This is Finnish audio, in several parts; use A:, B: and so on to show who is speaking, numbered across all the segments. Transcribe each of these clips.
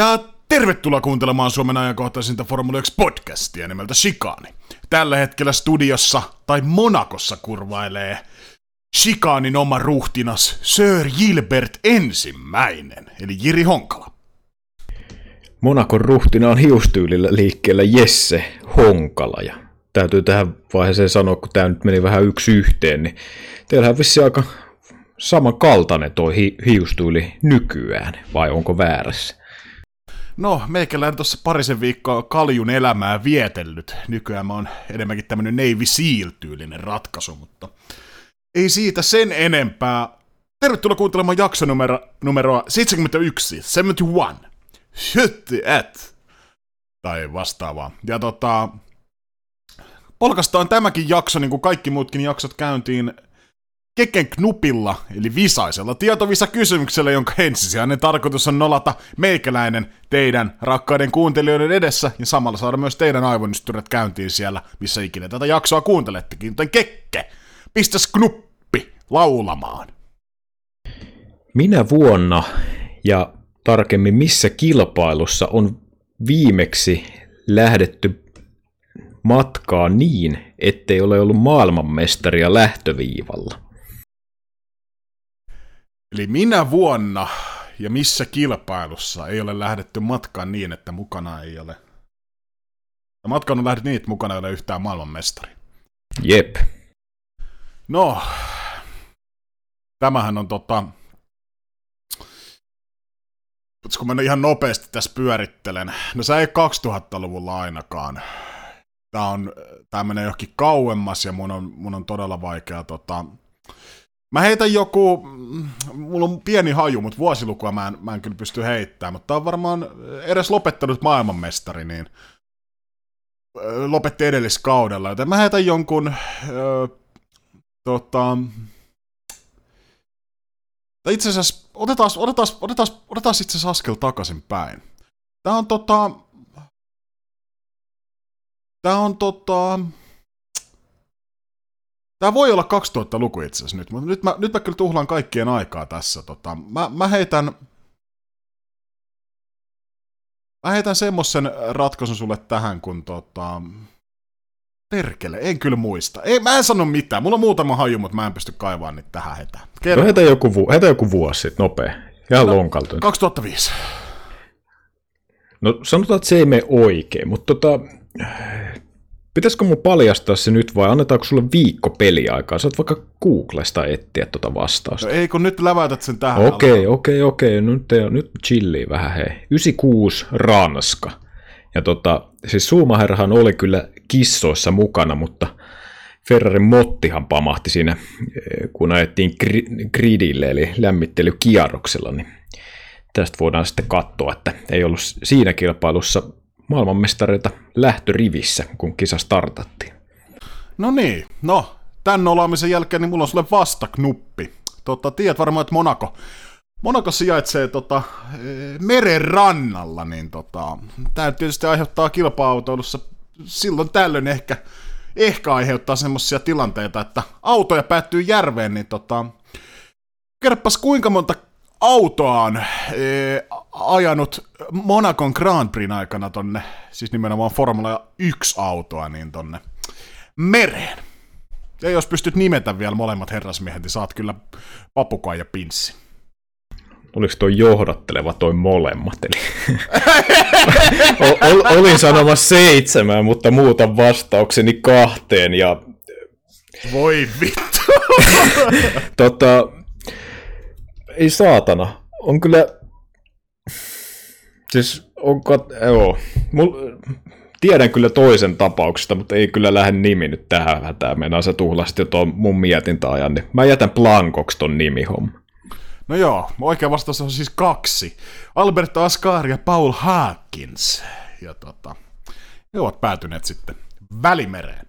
A: Ja tervetuloa kuuntelemaan Suomen ajankohtaisinta Formula 1 podcastia nimeltä Shikani. Tällä hetkellä studiossa tai Monakossa kurvailee Shikanin oma ruhtinas Sir Gilbert ensimmäinen, eli Jiri Honkala.
B: Monakon ruhtina on hiustyylillä liikkeellä Jesse Honkala. Ja täytyy tähän vaiheeseen sanoa, kun tämä nyt meni vähän yksi yhteen, niin teillähän vissi aika samankaltainen toi hi- hiustyyli nykyään, vai onko väärässä?
A: No, meikällään tuossa parisen viikkoa kaljun elämää vietellyt. Nykyään mä oon enemmänkin tämmönen Navy Seal-tyylinen ratkaisu, mutta ei siitä sen enempää. Tervetuloa kuuntelemaan jaksonumero, numeroa 71, 71. Shit at. Tai vastaavaa. Ja tota, polkastaan tämäkin jakso, niin kuin kaikki muutkin jaksot käyntiin Keken knupilla, eli visaisella tietovisa kysymyksellä, jonka ensisijainen tarkoitus on nolata meikäläinen teidän rakkaiden kuuntelijoiden edessä ja samalla saada myös teidän aivonystyrät käyntiin siellä, missä ikinä tätä jaksoa kuuntelettekin. Joten Kekke, pistäs knuppi laulamaan.
B: Minä vuonna ja tarkemmin missä kilpailussa on viimeksi lähdetty matkaa niin, ettei ole ollut maailmanmestaria lähtöviivalla?
A: Eli minä vuonna ja missä kilpailussa ei ole lähdetty matkaan niin, että mukana ei ole... Matkaan on lähdetty niin, että mukana ei ole yhtään maailmanmestari.
B: Jep.
A: No, tämähän on tota... Kun mä ihan nopeasti tässä pyörittelen. No se ei 2000-luvulla ainakaan. Tää, on, tää menee johonkin kauemmas ja mun on, mun on todella vaikea tota, Mä heitän joku, mulla on pieni haju, mutta vuosilukua mä en, mä en kyllä pysty heittämään, mutta on varmaan edes lopettanut maailmanmestari, niin lopetti edelliskaudella, joten mä heitän jonkun, ö, tota, tai itse asiassa, otetaan, otetaan, otetaan, otetaan itse asiassa askel takaisin päin. Tää on tota, tää on tota, Tämä voi olla 2000-luku itse asiassa nyt, mutta nyt mä, nyt mä kyllä tuhlaan kaikkien aikaa tässä. Tota, mä, mä heitän... Mä heitän semmoisen ratkaisun sulle tähän, kun tota... Perkele, en kyllä muista. Ei, mä en sano mitään. Mulla on muutama haju, mutta mä en pysty kaivaamaan niitä tähän hetään.
B: No heitä joku, vu- heitä joku vuosi sitten, nopea. Ihan no, lonkalta.
A: 2005.
B: No sanotaan, että se ei mene oikein, mutta tota, Pitäisikö mun paljastaa se nyt vai annetaanko sulle viikko peliaikaa? Sä vaikka Googlesta etsiä tuota vastausta.
A: No ei kun nyt läväytät sen tähän.
B: Okei, okei, okei. Nyt, nyt chillii vähän hei. 96 Ranska. Ja tota, siis Suumaherrahan oli kyllä kissoissa mukana, mutta Ferrarin mottihan pamahti siinä, eh, kun ajettiin gridille, eli lämmittelykierroksella, niin tästä voidaan sitten katsoa, että ei ollut siinä kilpailussa maailmanmestareita lähtörivissä, kun kisa startattiin.
A: No niin, no, tän olaamisen jälkeen niin mulla on sulle vastaknuppi. Tota, tiedät varmaan, että Monaco, Monaco sijaitsee tota, eh, meren rannalla, niin tota, tämä tietysti aiheuttaa kilpa-autoilussa silloin tällöin ehkä, ehkä aiheuttaa semmoisia tilanteita, että autoja päättyy järveen, niin tota, kerroppas kuinka monta autoaan ee, ajanut Monakon Grand Prix aikana tonne, siis nimenomaan Formula 1 autoa, niin tonne mereen. Ja jos pystyt nimetä vielä molemmat herrasmiehet, niin saat kyllä papukai ja pinssi.
B: Oliko toi johdatteleva toi molemmat? Eli... Ol, olin sanomassa seitsemän, mutta muutan vastaukseni kahteen ja...
A: Voi vittu!
B: tota, ei saatana. On kyllä... Siis onko... Joo. Mul... Tiedän kyllä toisen tapauksesta, mutta ei kyllä lähde nimi nyt tähän hätään. Mennään sä tuhlasit jo tuon mun mietintäajan, niin mä jätän Blankoks ton nimihomma.
A: No joo, oikea vastaus on siis kaksi. Alberto Ascar ja Paul Hawkins. Ja tota, ne ovat päätyneet sitten Välimereen.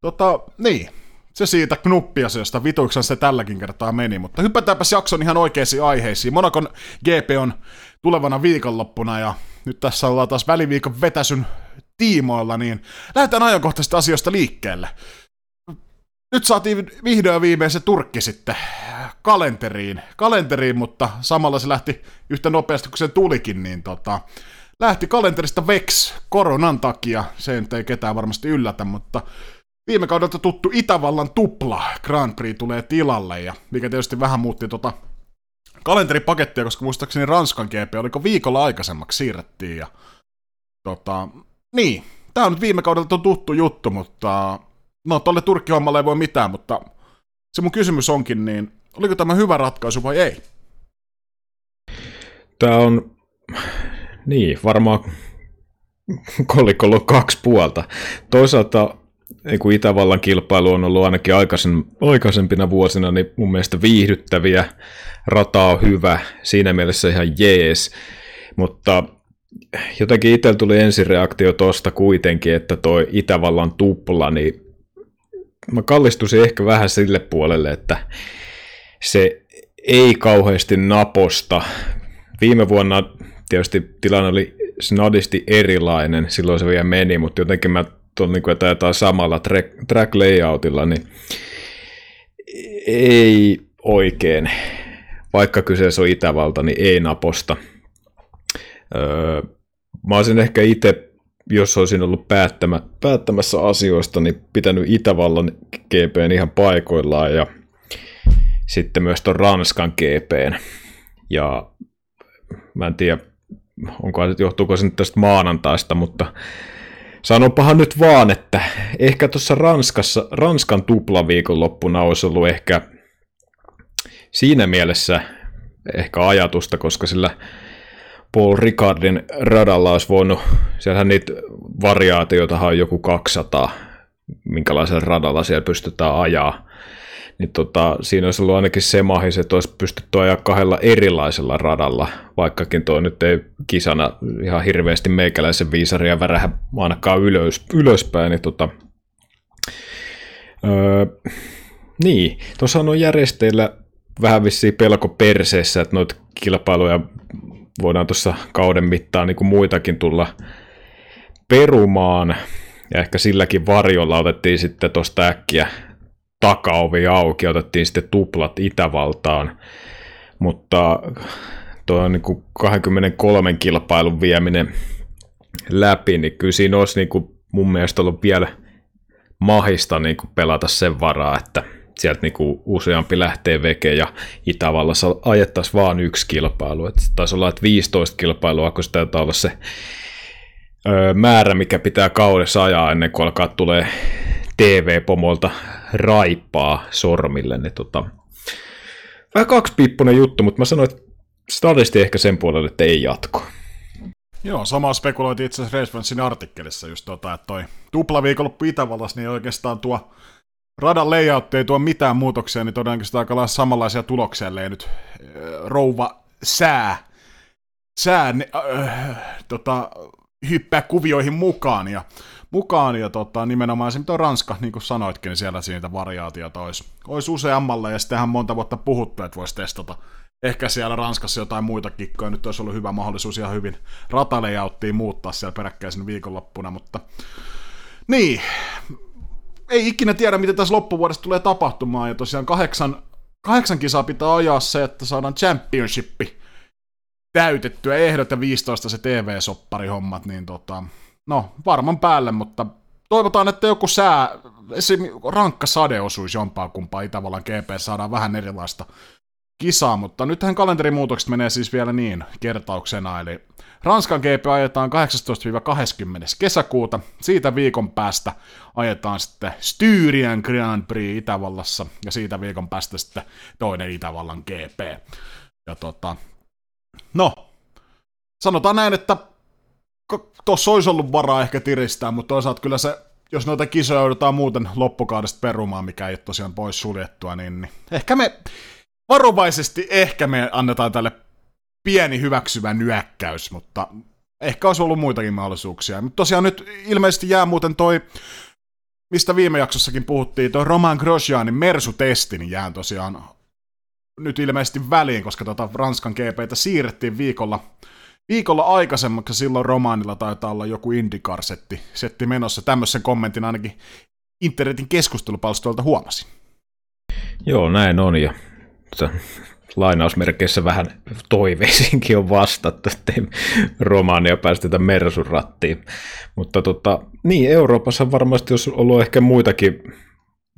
A: Tota, niin, se siitä knuppiasiasta, vituiksan se tälläkin kertaa meni, mutta hypätäänpäs jakson ihan oikeisiin aiheisiin. Monakon GP on tulevana viikonloppuna ja nyt tässä ollaan taas väliviikon vetäsyn tiimoilla, niin lähdetään ajankohtaisista asioista liikkeelle. nyt saatiin vihdoin viimein se turkki sitten kalenteriin, kalenteriin, mutta samalla se lähti yhtä nopeasti kuin se tulikin, niin tota, lähti kalenterista Vex koronan takia. Se ei ketään varmasti yllätä, mutta viime kaudelta tuttu Itävallan tupla Grand Prix tulee tilalle, ja mikä tietysti vähän muutti tota kalenteripakettia, koska muistaakseni Ranskan GP oliko viikolla aikaisemmaksi siirrettiin, ja tota, niin, tää on nyt viime kaudelta tuttu juttu, mutta no tolle turkkihommalle ei voi mitään, mutta se mun kysymys onkin, niin oliko tämä hyvä ratkaisu vai ei?
B: Tämä on, niin, varmaan kolikolla kaksi puolta. Toisaalta niin kuin Itävallan kilpailu on ollut ainakin aikaisen, aikaisempina vuosina, niin mun mielestä viihdyttäviä, rata on hyvä, siinä mielessä ihan jees, mutta jotenkin itsellä tuli ensireaktio tosta kuitenkin, että toi Itävallan tupla, niin mä kallistuisin ehkä vähän sille puolelle, että se ei kauheasti naposta. Viime vuonna tietysti tilanne oli snadisti erilainen, silloin se vielä meni, mutta jotenkin mä tuolla niin kuin, jotain samalla track, track layoutilla, niin ei oikein, vaikka kyseessä on Itävalta, niin ei naposta. Öö, mä olisin ehkä itse, jos olisin ollut päättämä, päättämässä asioista, niin pitänyt Itävallan GPn ihan paikoillaan ja sitten myös tuon Ranskan GPn. Ja mä en tiedä, onko, johtuuko se nyt tästä maanantaista, mutta sanopahan nyt vaan, että ehkä tuossa Ranskassa, Ranskan tuplaviikonloppuna olisi ollut ehkä siinä mielessä ehkä ajatusta, koska sillä Paul Ricardin radalla olisi voinut, siellähän niitä variaatioita on joku 200, minkälaisella radalla siellä pystytään ajaa. Niin tota, siinä olisi ollut ainakin se mahis, että olisi pystytty ajaa kahdella erilaisella radalla, vaikkakin tuo nyt ei kisana ihan hirveästi meikäläisen viisaria värähä ainakaan ylös, ylöspäin. Niin, tota, öö, niin, tuossa on järjesteillä vähän vissiin pelko perseessä, että noita kilpailuja voidaan tuossa kauden mittaan niin kuin muitakin tulla perumaan. Ja ehkä silläkin varjolla otettiin sitten tuosta äkkiä takaovi auki, otettiin sitten tuplat Itävaltaan. Mutta tuo niin kuin 23 kilpailun vieminen läpi, niin kyllä siinä olisi niin kuin mun mielestä ollut vielä mahista niin kuin pelata sen varaa, että sieltä niinku useampi lähtee veke ja Itävallassa ajettaisiin vain yksi kilpailu. Et taisi olla, että 15 kilpailua, kun sitä olla se määrä, mikä pitää kaudessa ajaa ennen kuin alkaa tulee TV-pomolta raippaa sormille. Niin tota, vähän kaksipippunen juttu, mutta mä sanoin, että stadisti ehkä sen puolelle, että ei jatko.
A: Joo, sama spekuloitiin itse asiassa Race artikkelissa just tota, että toi tuplaviikonloppu Itävallassa, niin oikeastaan tuo radan layout ei tuo mitään muutoksia, niin todennäköisesti aika lailla samanlaisia tuloksia, ellei nyt äh, rouva sää, sää äh, tota, hyppää kuvioihin mukaan. Ja, mukaan ja tota, nimenomaan se, mitä Ranska, niin kuin sanoitkin, niin siellä siitä variaatiota olisi, olisi useammalla, ja sittenhän monta vuotta puhuttu, että voisi testata. Ehkä siellä Ranskassa jotain muita kikkoja, nyt olisi ollut hyvä mahdollisuus ihan hyvin ratalejauttiin muuttaa siellä peräkkäisin viikonloppuna, mutta niin, ei ikinä tiedä, mitä tässä loppuvuodesta tulee tapahtumaan, ja tosiaan kahdeksan, kahdeksan kisaa pitää ajaa se, että saadaan championshippi täytettyä, ehdot ja 15 se TV-sopparihommat, niin tota, no, varman päälle, mutta toivotaan, että joku sää, esim. rankka sade osuisi jompaa kumpaa Itävallan GP, saadaan vähän erilaista kisaa, mutta nythän kalenterimuutokset menee siis vielä niin kertauksena, eli Ranskan GP ajetaan 18-20. kesäkuuta. Siitä viikon päästä ajetaan sitten Styrian Grand Prix Itävallassa ja siitä viikon päästä sitten toinen Itävallan GP. Ja tota, no, sanotaan näin, että tuossa olisi ollut varaa ehkä tiristää, mutta toisaalta kyllä se, jos noita kisoja joudutaan muuten loppukaudesta perumaan, mikä ei ole tosiaan pois suljettua, niin, niin ehkä me varovaisesti ehkä me annetaan tälle pieni hyväksyvä nyökkäys, mutta ehkä olisi ollut muitakin mahdollisuuksia. Mutta tosiaan nyt ilmeisesti jää muuten toi, mistä viime jaksossakin puhuttiin, toi Roman Grosjeanin Mersu-testi, niin jää tosiaan nyt ilmeisesti väliin, koska tota Ranskan GPtä siirrettiin viikolla, viikolla aikaisemmaksi, silloin Romanilla taitaa olla joku IndyCar-setti setti menossa. Tämmöisen kommentin ainakin internetin keskustelupalstoilta huomasin.
B: Joo, näin on, ja lainausmerkeissä vähän toiveisiinkin on vastattu, ettei romaania päästetä Mersun rattiin. Mutta tota, niin, Euroopassa varmasti olisi ollut ehkä muitakin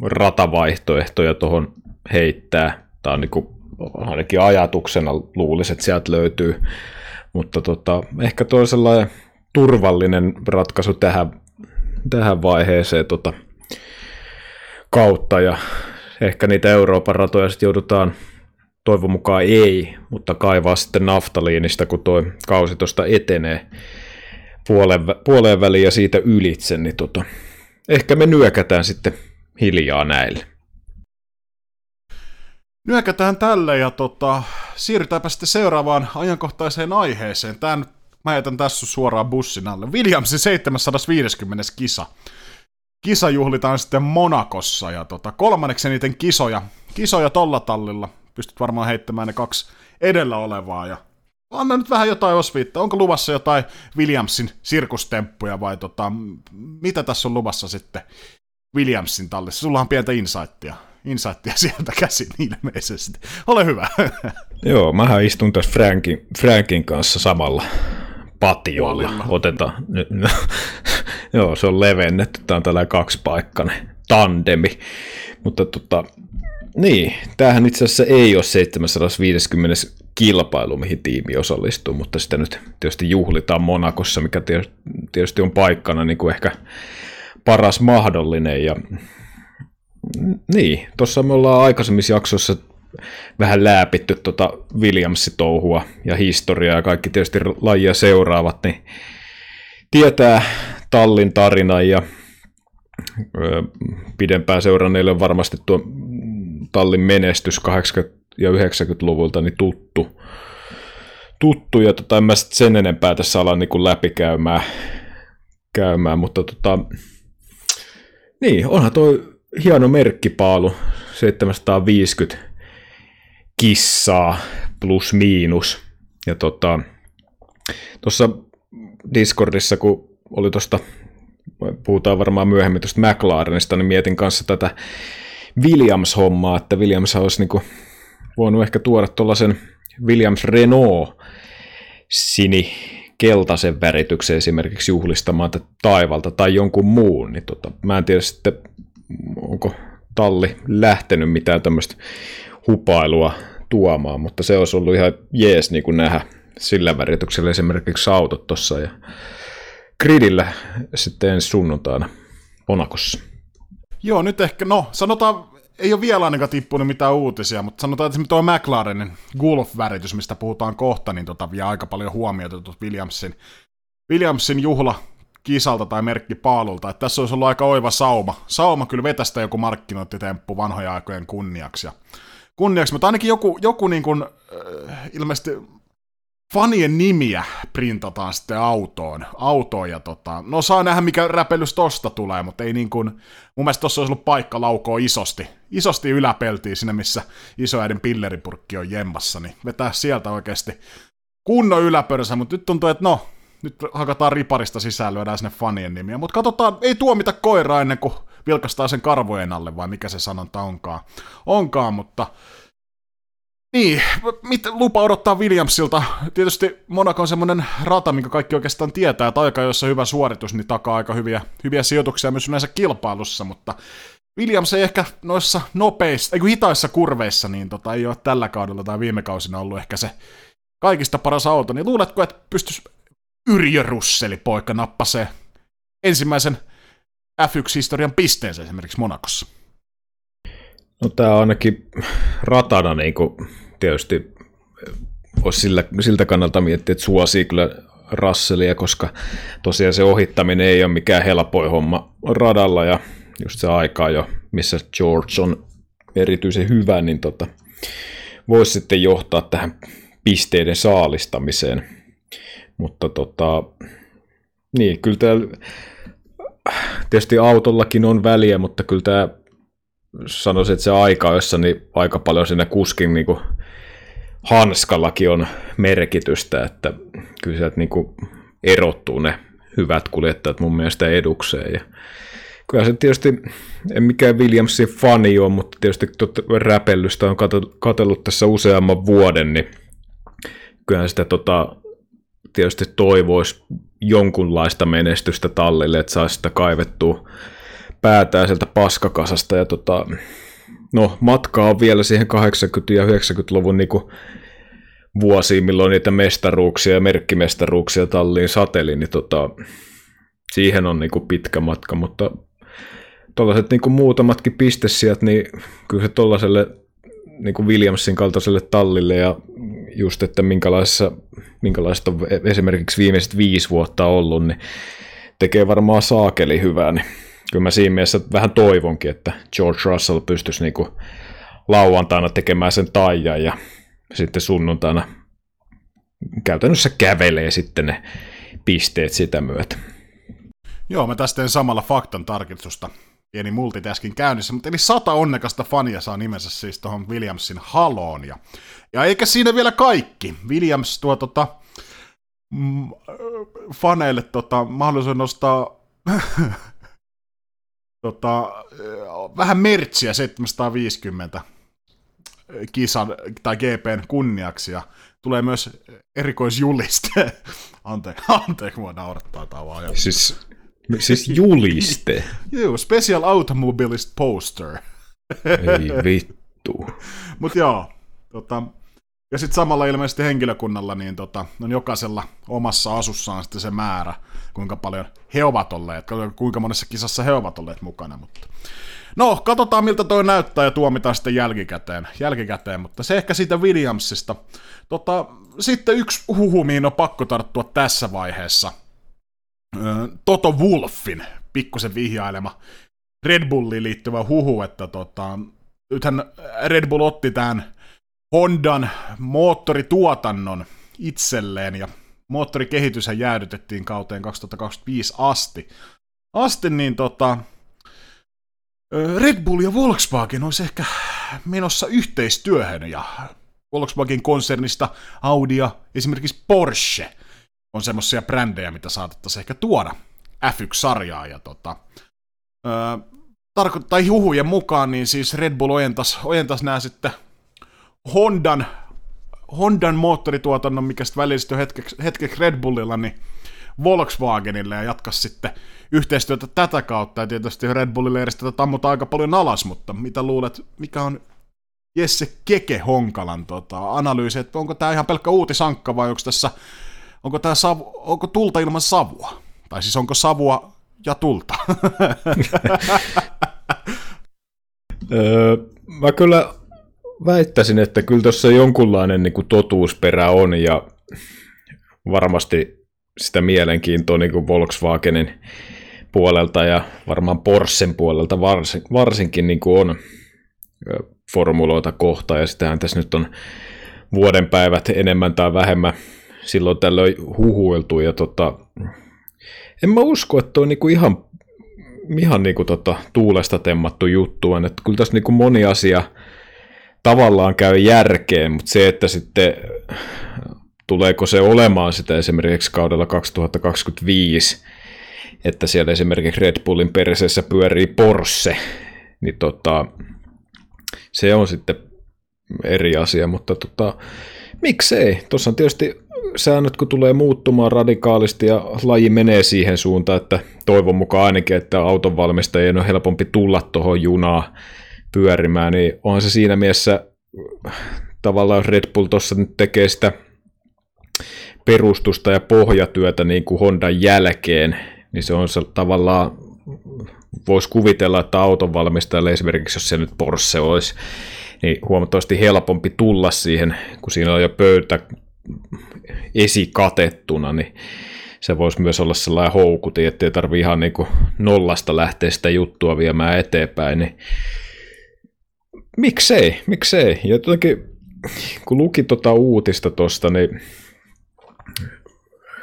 B: ratavaihtoehtoja tuohon heittää. Tämä on niin kuin, ainakin ajatuksena luulisin, että sieltä löytyy. Mutta tota, ehkä toisella turvallinen ratkaisu tähän, tähän vaiheeseen tota, kautta. Ja ehkä niitä Euroopan ratoja sitten joudutaan toivon mukaan ei, mutta kaivaa sitten naftaliinista, kun tuo kausi tuosta etenee puoleen, puoleen väliin ja siitä ylitse, niin tota, ehkä me nyökätään sitten hiljaa näille.
A: Nyökätään tälle ja tota, siirrytäänpä sitten seuraavaan ajankohtaiseen aiheeseen. Tän, mä jätän tässä suoraan bussin alle. Williamsin 750. kisa. Kisa juhlitaan sitten Monakossa ja tota, kolmanneksi eniten kisoja, kisoja tolla tallilla pystyt varmaan heittämään ne kaksi edellä olevaa ja anna nyt vähän jotain osviittaa. Onko luvassa jotain Williamsin sirkustemppuja vai tota, mitä tässä on luvassa sitten Williamsin tallissa? Sulla on pientä insightia. Insightia sieltä käsin ilmeisesti. Ole hyvä.
B: Joo, mähän istun tässä Frankin, Frankin kanssa samalla patiolla. Otetaan, no, joo, se on levennetty, tämä on tällainen kaksipaikkainen tandemi. Mutta tota, niin, tämähän itse asiassa ei ole 750 kilpailu, mihin tiimi osallistuu, mutta sitä nyt tietysti juhlitaan Monakossa, mikä tietysti on paikkana niin kuin ehkä paras mahdollinen. Ja niin, tuossa me ollaan aikaisemmissa jaksoissa vähän läpitty tuota Williams-touhua ja historiaa ja kaikki tietysti lajia seuraavat, niin tietää tallin tarinan ja pidempään seuranneille on varmasti tuo tallin menestys 80- ja 90-luvulta niin tuttu. tuttu ja tota, en mä sen enempää tässä ala niin läpikäymään, käymään, mutta tota, niin, onhan toi hieno merkkipaalu, 750 kissaa plus miinus. Ja tota, Discordissa, kun oli tuosta, puhutaan varmaan myöhemmin tuosta McLarenista, niin mietin kanssa tätä Williams-hommaa, että Williams olisi niin kuin voinut ehkä tuoda tuollaisen Williams Renault sini keltaisen värityksen esimerkiksi juhlistamaan taivalta tai jonkun muun, niin tota, mä en tiedä sitten, onko talli lähtenyt mitään tämmöistä hupailua tuomaan, mutta se olisi ollut ihan jees niin kuin nähdä sillä värityksellä esimerkiksi autot tuossa ja gridillä sitten ensi sunnuntaina Monakossa.
A: Joo, nyt ehkä, no sanotaan, ei ole vielä ainakaan tippunut mitään uutisia, mutta sanotaan, että tuo McLarenin Gulf-väritys, mistä puhutaan kohta, niin tota vie aika paljon huomiota Williamsin, Williamsin juhla kisalta tai merkkipaalulta, että tässä olisi ollut aika oiva sauma. Sauma kyllä vetästä joku markkinointitemppu vanhoja aikojen kunniaksi. Ja kunniaksi, mutta ainakin joku, joku niin kuin, äh, ilmeisesti fanien nimiä printataan sitten autoon, autoon ja tota, no saa nähdä mikä räpellys tosta tulee, mutta ei niin kuin, mun mielestä tossa olisi ollut paikka laukoa isosti, isosti yläpeltiin sinne, missä isoäidin pilleripurkki on jemmassa, niin vetää sieltä oikeasti kunnon yläpörsä, mutta nyt tuntuu, että no, nyt hakataan riparista sisään, lyödään sinne fanien nimiä, mutta katsotaan, ei tuomita koiraa ennen kuin vilkastaa sen karvojen alle, vai mikä se sanonta onkaan, onkaan mutta niin, mit, lupa odottaa Williamsilta. Tietysti Monaco on semmoinen rata, minkä kaikki oikeastaan tietää, että aika jossa hyvä suoritus, niin takaa aika hyviä, hyviä sijoituksia myös yleensä kilpailussa, mutta Williams ei ehkä noissa nopeissa, ei hitaissa kurveissa, niin tota, ei ole tällä kaudella tai viime kausina ollut ehkä se kaikista paras auto, niin luuletko, että pystyisi Yrjö Russeli poika nappasee ensimmäisen F1-historian pisteensä esimerkiksi Monakossa?
B: No tämä on ainakin ratana niin kuin, tietysti voisi sillä, siltä kannalta miettiä, että suosii kyllä Russellia, koska tosiaan se ohittaminen ei ole mikään helpoin homma radalla ja just se aika jo, missä George on erityisen hyvä, niin tota, voisi sitten johtaa tähän pisteiden saalistamiseen. Mutta tota, niin, kyllä täällä tietysti autollakin on väliä, mutta kyllä tämä sanoisin, että se aika, jossa niin aika paljon siinä kuskin niin kuin hanskallakin on merkitystä, että kyllä sieltä niin kuin erottuu ne hyvät kuljettajat mun mielestä edukseen. Ja kyllä se tietysti, en mikään Williamsin fani ole, mutta tietysti tuota räpellystä on katsellut tässä useamman vuoden, niin kyllähän sitä tota, tietysti toivoisi jonkunlaista menestystä tallille, että saisi sitä kaivettua päätään sieltä paskakasasta. Ja tota, no, matkaa on vielä siihen 80- ja 90-luvun niin vuosiin, milloin niitä mestaruuksia ja merkkimestaruuksia talliin sateli, niin tota, siihen on niin pitkä matka, mutta tuollaiset niin muutamatkin pistesijat, niin kyllä se tuollaiselle niin Williamsin kaltaiselle tallille ja just, että minkälaisessa, minkälaista on esimerkiksi viimeiset viisi vuotta ollut, niin tekee varmaan saakeli hyvää, niin kyllä mä siinä mielessä vähän toivonkin, että George Russell pystyisi niin kuin lauantaina tekemään sen taijan ja sitten sunnuntaina käytännössä kävelee sitten ne pisteet sitä myötä.
A: Joo, mä tästä teen samalla faktan tarkistusta. Pieni multitaskin käynnissä, mutta eli sata onnekasta fania saa nimensä siis tuohon Williamsin haloon. Ja, ja eikä siinä vielä kaikki. Williams tuo tota, mm, faneille tota, mahdollisuuden nostaa tota, vähän mertsiä 750 kisan tai GPn kunniaksi ja tulee myös erikoisjuliste. Anteeksi, anteeksi, mua naurattaa vaan.
B: Siis, siis juliste?
A: joo, Special Automobilist Poster.
B: Ei vittu.
A: Mut joo, tota, ja sitten samalla ilmeisesti henkilökunnalla, niin tota, on jokaisella omassa asussaan sitten se määrä, kuinka paljon he ovat olleet, kuinka monessa kisassa he ovat olleet mukana. Mutta No, katsotaan miltä toi näyttää ja tuomitaan sitten jälkikäteen, jälkikäteen mutta se ehkä siitä Williamsista. Tota, sitten yksi huhu, mihin on pakko tarttua tässä vaiheessa. Toto Wolfin pikkusen vihjailema Red Bulliin liittyvä huhu, että tota, nythän Red Bull otti tämän Hondan moottorituotannon itselleen ja moottorikehityshän jäädytettiin kauteen 2025 asti. Asti niin tota, Red Bull ja Volkswagen olisi ehkä menossa yhteistyöhön ja Volkswagen konsernista Audi ja esimerkiksi Porsche on semmoisia brändejä, mitä saatettaisiin ehkä tuoda F1-sarjaa ja tota, öö, tarko- tai huhujen mukaan, niin siis Red Bull ojentas, ojentas nämä sitten Hondan, Hondan moottorituotannon, mikä sitten on hetkeksi, hetkeksi Red Bullilla, niin Volkswagenille ja jatkaa sitten yhteistyötä tätä kautta. Ja tietysti Red Bullille järjestetään tammuta aika paljon alas, mutta mitä luulet, mikä on Jesse Keke Honkalan tota, analyysi, että onko tämä ihan pelkkä uutisankka vai onko tässä, onko, tämä savu, onko tulta ilman savua? Tai siis onko savua ja tulta?
B: öö, mä kyllä väittäisin, että kyllä tuossa jonkunlainen niin kuin totuusperä on ja varmasti sitä mielenkiintoa niin kuin Volkswagenin puolelta ja varmaan Porschen puolelta varsin, varsinkin niin kuin on formuloita kohta ja sitähän tässä nyt on vuoden päivät enemmän tai vähemmän silloin tällöin huhuiltu ja tota, en mä usko, että on niinku ihan, ihan niinku tota, tuulesta temmattu juttu, että kyllä tässä niinku moni asia tavallaan käy järkeen, mutta se, että sitten tuleeko se olemaan sitä esimerkiksi kaudella 2025, että siellä esimerkiksi Red Bullin perseessä pyörii Porsche, niin tota, se on sitten eri asia, mutta tota, miksei? Tuossa on tietysti säännöt, kun tulee muuttumaan radikaalisti ja laji menee siihen suuntaan, että toivon mukaan ainakin, että autonvalmistajien on helpompi tulla tuohon junaan pyörimään, niin on se siinä mielessä tavallaan Red Bull tuossa nyt tekee sitä perustusta ja pohjatyötä niin kuin Hondan jälkeen, niin se on se tavallaan, voisi kuvitella, että autonvalmistajalle esimerkiksi, jos se nyt Porsche olisi, niin huomattavasti helpompi tulla siihen, kun siinä on jo pöytä esikatettuna, niin se voisi myös olla sellainen houkuti, ettei tarvitse ihan niin kuin nollasta lähteä sitä juttua viemään eteenpäin, niin miksei, miksei. Ja jotenkin, kun luki tuota uutista tuosta, niin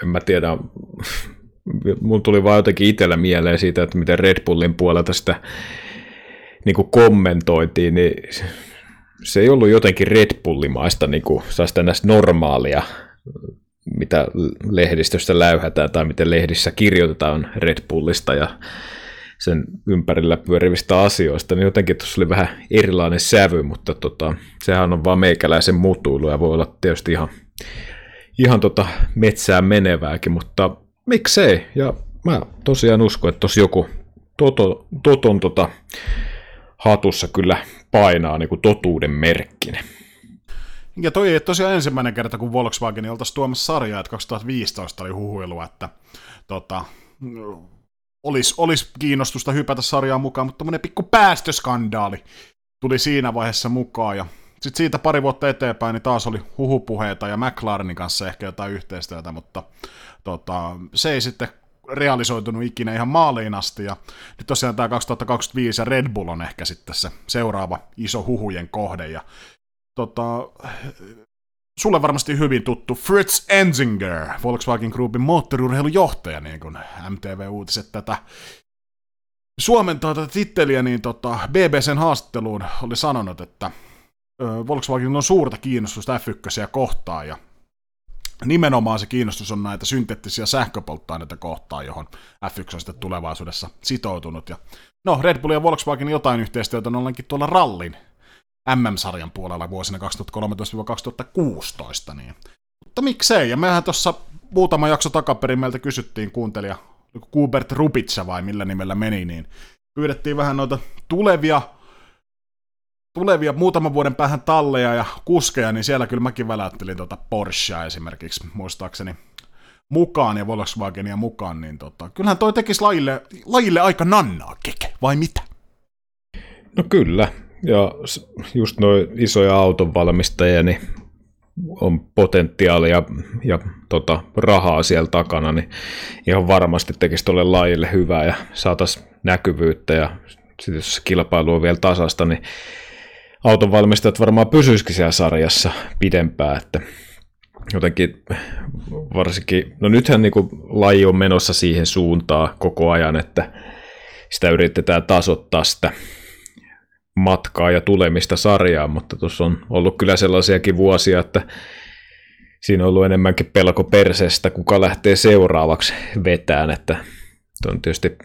B: en mä tiedä, mun tuli vaan jotenkin itsellä mieleen siitä, että miten Red Bullin puolelta sitä niin kuin kommentoitiin, niin se ei ollut jotenkin Red Bullimaista niin kuin, normaalia, mitä lehdistöstä läyhätään tai miten lehdissä kirjoitetaan Red Bullista ja sen ympärillä pyörivistä asioista, niin jotenkin tuossa oli vähän erilainen sävy, mutta tota, sehän on vaan meikäläisen mutuilu ja voi olla tietysti ihan, ihan tota metsään menevääkin, mutta miksei, ja mä tosiaan uskon, että tuossa joku toto, toton tota, hatussa kyllä painaa niin kuin totuuden merkkinen.
A: Ja toi ei tosiaan ensimmäinen kerta, kun Volkswagen oltaisiin tuomassa sarjaa, että 2015 oli huhuilua, että tota, olisi, olisi kiinnostusta hypätä sarjaan mukaan, mutta tämmöinen pikku päästöskandaali tuli siinä vaiheessa mukaan, ja sitten siitä pari vuotta eteenpäin niin taas oli huhupuheita ja McLarenin kanssa ehkä jotain yhteistyötä, mutta tota, se ei sitten realisoitunut ikinä ihan maaliin asti, ja nyt tosiaan tämä 2025 ja Red Bull on ehkä sitten se seuraava iso huhujen kohde, ja tota, sulle varmasti hyvin tuttu Fritz Enzinger, Volkswagen Groupin moottoriurheilujohtaja, niin kuin MTV-uutiset tätä Suomen tuota titteliä, niin tota, BBCn haastatteluun oli sanonut, että Volkswagen on suurta kiinnostusta F1 kohtaan, ja nimenomaan se kiinnostus on näitä synteettisiä sähköpolttoaineita kohtaan, johon F1 on sitten tulevaisuudessa sitoutunut. Ja, no, Red Bull ja Volkswagen jotain yhteistyötä on ollenkin tuolla rallin MM-sarjan puolella vuosina 2013-2016. Niin. Mutta miksei, ja mehän tuossa muutama jakso takaperin meiltä kysyttiin kuuntelija, Kubert Rubitsa vai millä nimellä meni, niin pyydettiin vähän noita tulevia tulevia muutaman vuoden päähän talleja ja kuskeja, niin siellä kyllä mäkin väläyttelin tuota Porschea esimerkiksi, muistaakseni mukaan ja Volkswagenia mukaan, niin tota, kyllähän toi tekisi lajille, lajille aika nannaa keke, vai mitä?
B: No kyllä, ja just noin isoja autonvalmistajia, niin on potentiaalia ja tota, rahaa siellä takana, niin ihan varmasti tekisi tuolle lajille hyvää ja saataisiin näkyvyyttä ja sitten jos kilpailu on vielä tasasta, niin autonvalmistajat varmaan pysyisikin siellä sarjassa pidempään, että jotenkin varsinkin, no nythän niin kuin laji on menossa siihen suuntaan koko ajan, että sitä yritetään tasoittaa sitä matkaa ja tulemista sarjaan, mutta tuossa on ollut kyllä sellaisiakin vuosia, että siinä on ollut enemmänkin pelko perseestä, kuka lähtee seuraavaksi vetään, että on tietysti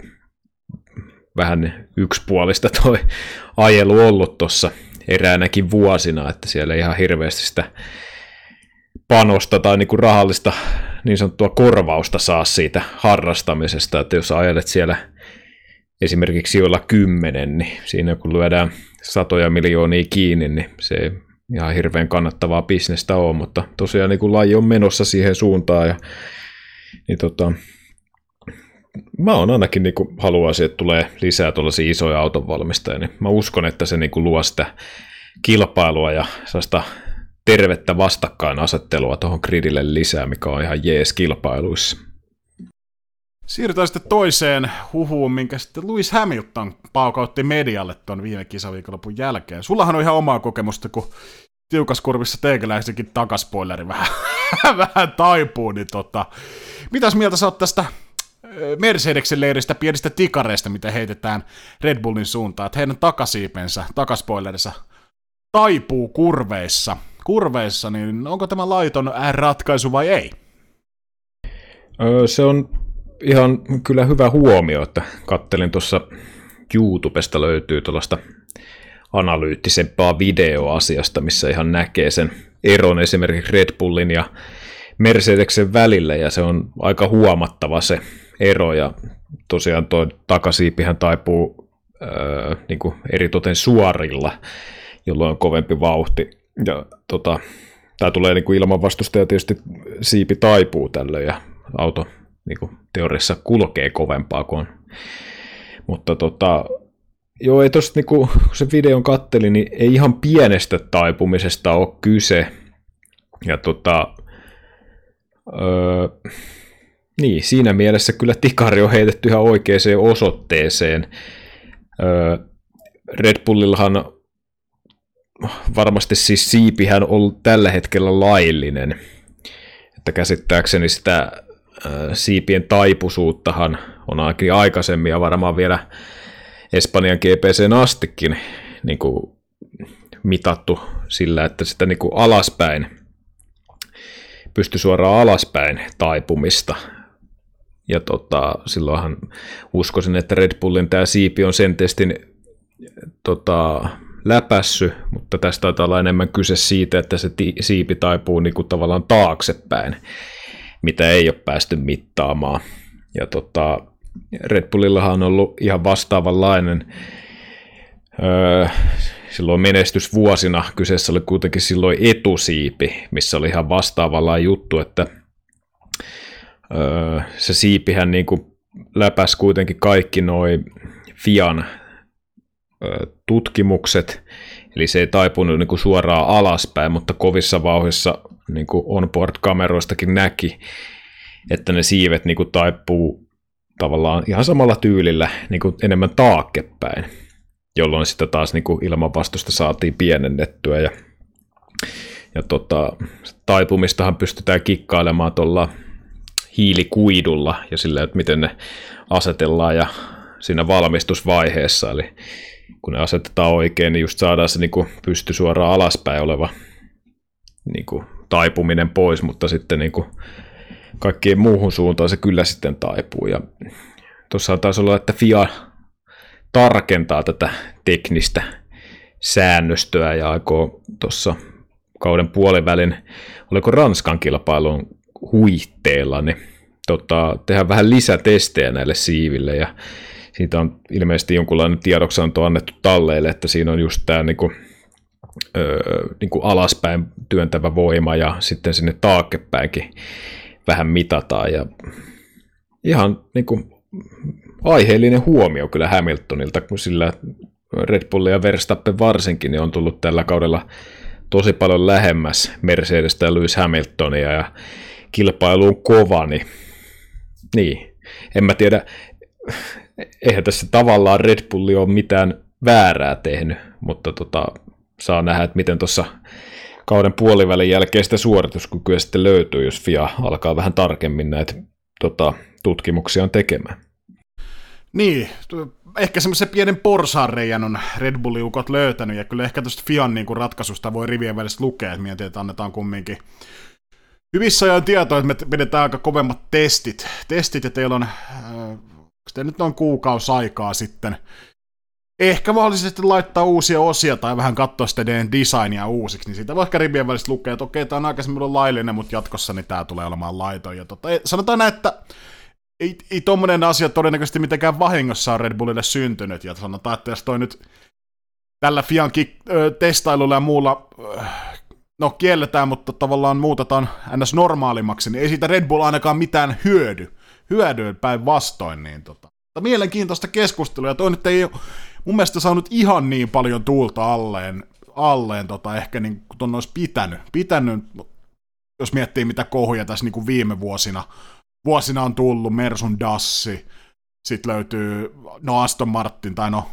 B: vähän yksipuolista toi ajelu ollut tuossa eräänäkin vuosina, että siellä ei ihan hirveästi sitä panosta tai niin kuin rahallista niin sanottua korvausta saa siitä harrastamisesta, että jos ajelet siellä esimerkiksi joilla kymmenen, niin siinä kun lyödään satoja miljoonia kiinni, niin se ei ihan hirveän kannattavaa bisnestä ole, mutta tosiaan niin kuin laji on menossa siihen suuntaan ja niin tota, mä on ainakin niin haluaisin, että tulee lisää tuollaisia isoja autonvalmistajia, niin mä uskon, että se niin luo sitä kilpailua ja sellaista tervettä vastakkainasettelua tuohon gridille lisää, mikä on ihan jees kilpailuissa.
A: Siirrytään sitten toiseen huhuun, minkä sitten Lewis Hamilton paukautti medialle tuon viime kisaviikonlopun jälkeen. Sullahan on ihan omaa kokemusta, kun tiukaskurvissa teikäläisenkin takaspoileri vähän, vähän taipuu, niin tota, mitäs mieltä sä oot tästä Mercedeksen leiristä pienistä tikareista, mitä heitetään Red Bullin suuntaan, että heidän takasiipensä, takaspoilerinsa taipuu kurveissa. Kurveissa, niin onko tämä laiton ratkaisu vai ei?
B: Se on ihan kyllä hyvä huomio, että kattelin tuossa YouTubesta löytyy tuollaista analyyttisempaa videoasiasta, missä ihan näkee sen eron esimerkiksi Red Bullin ja Mercedeksen välillä, ja se on aika huomattava se ero, ja tosiaan tuo takasiipihän taipuu ää, niin kuin eritoten suorilla, jolloin on kovempi vauhti, ja tota, tämä tulee niin kuin ilman vastusta, ja tietysti siipi taipuu tälle, ja auto niin kuin teoriassa kulkee kovempaa kuin on. Mutta tota, joo, ei tosta, niin kuin, kun se videon katteli, niin ei ihan pienestä taipumisesta ole kyse. Ja tota, öö, niin, siinä mielessä kyllä tikari on heitetty ihan oikeaan osoitteeseen. Red Bullillahan varmasti siis siipihän on tällä hetkellä laillinen. Että käsittääkseni sitä siipien taipusuuttahan on ainakin aikaisemmin ja varmaan vielä Espanjan GPCn astikin niin kuin mitattu sillä, että sitä niin kuin alaspäin, pysty suoraan alaspäin taipumista Ja tota, silloinhan uskoisin, että Red Bullin tämä siipi on sen testin tota, läpässy, mutta tästä taitaa olla enemmän kyse siitä, että se ti- siipi taipuu niin tavallaan taaksepäin, mitä ei ole päästy mittaamaan. Ja tota, Red Bullillahan on ollut ihan vastaavanlainen öö, silloin menestysvuosina kyseessä oli kuitenkin silloin etusiipi, missä oli ihan vastaavanlainen juttu, että öö, se siipihän niin kuin läpäsi kuitenkin kaikki noin Fian öö, tutkimukset, eli se ei taipunut niin kuin suoraan alaspäin, mutta kovissa vauhissa niin kuin onboard-kameroistakin näki, että ne siivet niin kuin taipuu tavallaan ihan samalla tyylillä niin kuin enemmän taakkepäin, jolloin sitä taas niin kuin ilmanvastusta saatiin pienennettyä. Ja, ja tota, taipumistahan pystytään kikkailemaan tuolla hiilikuidulla ja sillä, että miten ne asetellaan ja siinä valmistusvaiheessa, eli kun ne asetetaan oikein, niin just saadaan se niin kuin pysty suoraan alaspäin oleva niin kuin taipuminen pois, mutta sitten niin kuin kaikkien muuhun suuntaan se kyllä sitten taipuu. Ja tuossa taisi olla, että FIA tarkentaa tätä teknistä säännöstöä ja aikoo tuossa kauden puolivälin, oliko Ranskan kilpailun huitteella, niin tota, tehdään vähän lisätestejä näille siiville ja siitä on ilmeisesti jonkunlainen tiedoksianto annettu talleille, että siinä on just tämä niinku, öö, niinku alaspäin työntävä voima ja sitten sinne taakkepäinkin vähän mitataan ja ihan niin kuin, aiheellinen huomio kyllä Hamiltonilta, kun sillä Red Bull ja Verstappen varsinkin niin on tullut tällä kaudella tosi paljon lähemmäs Mercedestä ja Lewis Hamiltonia ja kilpailu on kova, niin, niin en mä tiedä, eihän tässä tavallaan Red Bulli ole mitään väärää tehnyt, mutta tota, saa nähdä, että miten tuossa kauden puolivälin jälkeen sitä suorituskykyä sitten löytyy, jos FIA alkaa vähän tarkemmin näitä tota, tutkimuksia tekemään.
A: Niin, ehkä semmoisen pienen porsaanreijän on Red Bulliukot löytänyt, ja kyllä ehkä tuosta Fian niin kuin ratkaisusta voi rivien välissä lukea, että mietin, että annetaan kumminkin hyvissä ajoin tietoa, että me pidetään aika kovemmat testit, testit ja teillä on, äh, teillä nyt on kuukausi aikaa sitten ehkä mahdollisesti laittaa uusia osia tai vähän katsoa sitä designia uusiksi, niin siitä ehkä rivien välistä lukea, että okei, tämä on aikaisemmin ollut laillinen, mutta jatkossa niin tämä tulee olemaan laiton. Ja tota, sanotaan näin, että ei, ei tommonen asia todennäköisesti mitenkään vahingossa on Red Bullille syntynyt, ja sanotaan, että jos toi nyt tällä Fian testailulla ja muulla no kielletään, mutta tavallaan muutetaan ns. normaalimmaksi, niin ei siitä Red Bull ainakaan mitään hyödy. Hyödy päinvastoin, niin tota. Mielenkiintoista keskustelua, ja toi nyt ei ole mun mielestä saanut ihan niin paljon tuulta alleen, alleen tota, ehkä niin kuin olisi pitänyt. pitänyt. Jos miettii mitä kohuja tässä niin kuin viime vuosina, vuosina on tullut, Mersun Dassi, sitten löytyy no Aston Martin tai no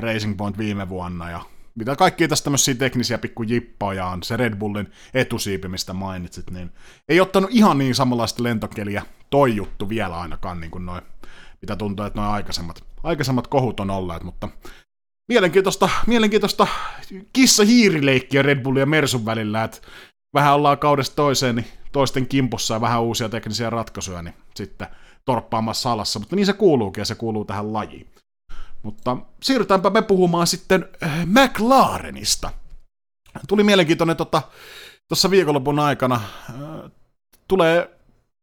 A: Racing Point viime vuonna ja mitä kaikki tässä tämmöisiä teknisiä pikkujippoja se Red Bullin etusiipi, mistä mainitsit, niin ei ottanut ihan niin samanlaista lentokeliä toi juttu vielä ainakaan, niin kuin noin, mitä tuntuu, että noin aikaisemmat, aikaisemmat kohut on olleet, mutta mielenkiintoista, mielenkiintoista kissa-hiirileikkiä Red Bullin ja Mersun välillä, että vähän ollaan kaudesta toiseen, niin toisten kimpussa ja vähän uusia teknisiä ratkaisuja, niin sitten torppaamassa alassa, mutta niin se kuuluukin ja se kuuluu tähän lajiin. Mutta siirrytäänpä me puhumaan sitten äh, McLarenista. Tuli mielenkiintoinen tuossa tota, viikonlopun aikana. Äh, tulee,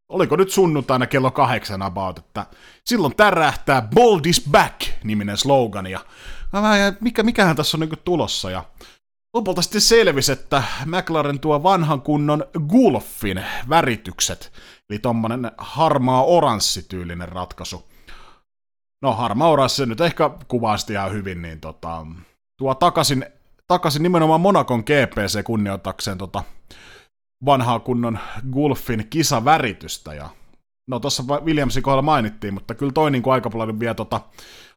A: oliko nyt sunnuntaina kello kahdeksan about, että silloin tärähtää Bold is Back-niminen slogan. Ja mikä, mikähän tässä on niin tulossa. Ja lopulta sitten selvisi, että McLaren tuo vanhan kunnon Gulfin väritykset. Eli tommonen harmaa oranssityylinen ratkaisu no harmaa se nyt ehkä kuvasti ihan hyvin, niin tota, tuo takaisin, takaisin nimenomaan Monakon GPC kunnioitakseen tota vanhaa kunnon Gulfin kisaväritystä. Ja, no tuossa Williamsin kohdalla mainittiin, mutta kyllä toi niin kuin aika paljon vie tota,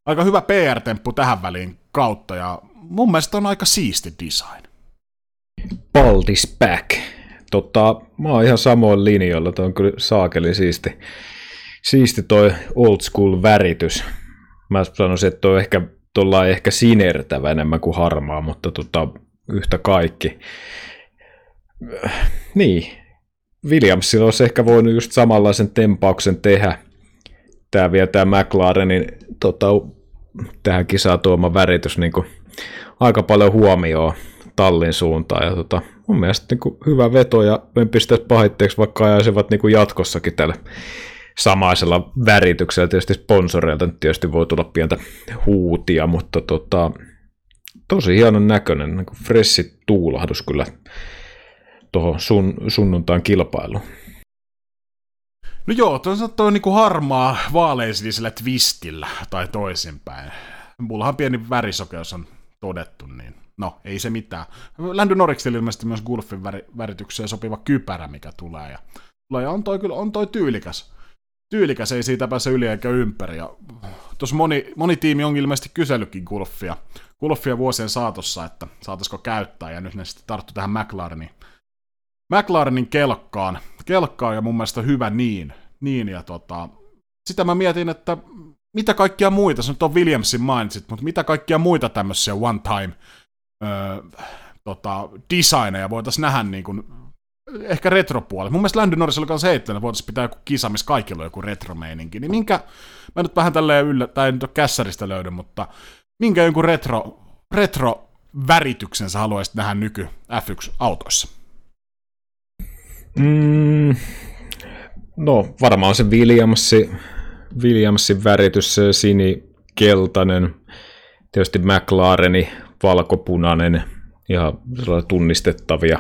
A: aika hyvä PR-temppu tähän väliin kautta, ja mun mielestä on aika siisti design.
B: Baltis back. Tota, mä oon ihan samoin linjoilla, toi on kyllä saakeli siisti siisti toi old school väritys. Mä sanoisin, että toi ehkä, tuolla ehkä sinertävä enemmän kuin harmaa, mutta tota, yhtä kaikki. Niin, Williamsilla olisi ehkä voinut just samanlaisen tempauksen tehdä tämä vie tämä McLarenin tota, tähän kisaan tuoma väritys niin kuin, aika paljon huomioon tallin suuntaan. Ja tota, mun mielestä niin kuin, hyvä veto ja en pistäisi pahitteeksi, vaikka ajaisivat niin kuin jatkossakin tällä samaisella värityksellä. Tietysti sponsoreilta nyt tietysti voi tulla pientä huutia, mutta tota, tosi hienon näköinen, niin kuin freshi tuulahdus kyllä tuohon sun, sunnuntain kilpailuun.
A: No joo, tuo on tuo niinku harmaa vaaleisinisellä twistillä tai toisinpäin. Mullahan pieni värisokeus on todettu, niin no ei se mitään. Ländy Norriksilla ilmeisesti myös Gulfin väri, väritykseen sopiva kypärä, mikä tulee. Ja, ja on toi kyllä on toi tyylikäs. Tyylikäs, ei siitä pääse yli eikä ympäri. Ja tuossa moni, moni tiimi on ilmeisesti kysellytkin Gulfia, Gulfia vuosien saatossa, että saataisiko käyttää, ja nyt ne sitten tarttu tähän McLarenin, McLarenin kelkkaan, kelkkaan, ja mun mielestä hyvä niin. niin ja tota, sitä mä mietin, että mitä kaikkia muita, se nyt on Williamsin mainitsit, mutta mitä kaikkia muita tämmöisiä one-time öö, tota, designeja voitaisiin nähdä niin kuin, ehkä retropuoli. Mun mielestä Landon Norris oli kanssa heittänyt, voitaisiin pitää joku kisa, missä kaikilla on joku retromeininki. Niin minkä, mä nyt vähän tälleen yllä, tai ei nyt ole kässäristä löydy, mutta minkä jonkun retro, retro värityksen sä haluaisit nähdä nyky F1-autoissa?
B: Mm, no, varmaan se Williamsi, Williamsin väritys, se sinikeltainen, tietysti McLareni, valkopunainen ja tunnistettavia.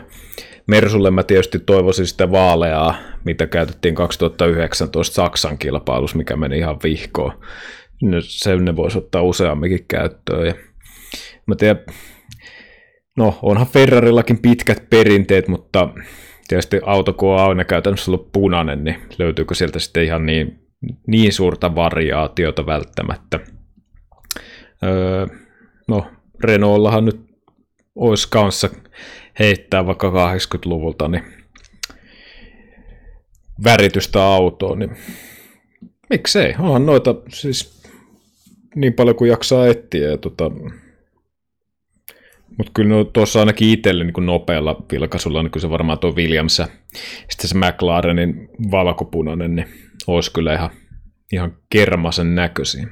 B: Mersulle mä tietysti toivoisin sitä vaaleaa, mitä käytettiin 2019 Saksan kilpailussa, mikä meni ihan vihkoon. Sen ne voisi ottaa useamminkin käyttöön. Ja mä tiedän, no onhan Ferrarillakin pitkät perinteet, mutta tietysti auto kun on aina käytännössä ollut punainen, niin löytyykö sieltä sitten ihan niin, niin suurta variaatiota välttämättä. Öö, no, Renaultllahan nyt olisi kanssa heittää vaikka 80-luvulta niin väritystä autoon, niin miksei, onhan noita siis niin paljon kuin jaksaa etsiä. Ja tota, mutta kyllä no, tuossa ainakin itselle niin nopealla vilkaisulla, niin kyllä se varmaan tuo Williams ja sitten se McLarenin valkopunainen, niin olisi kyllä ihan, ihan kermasen näköisiä.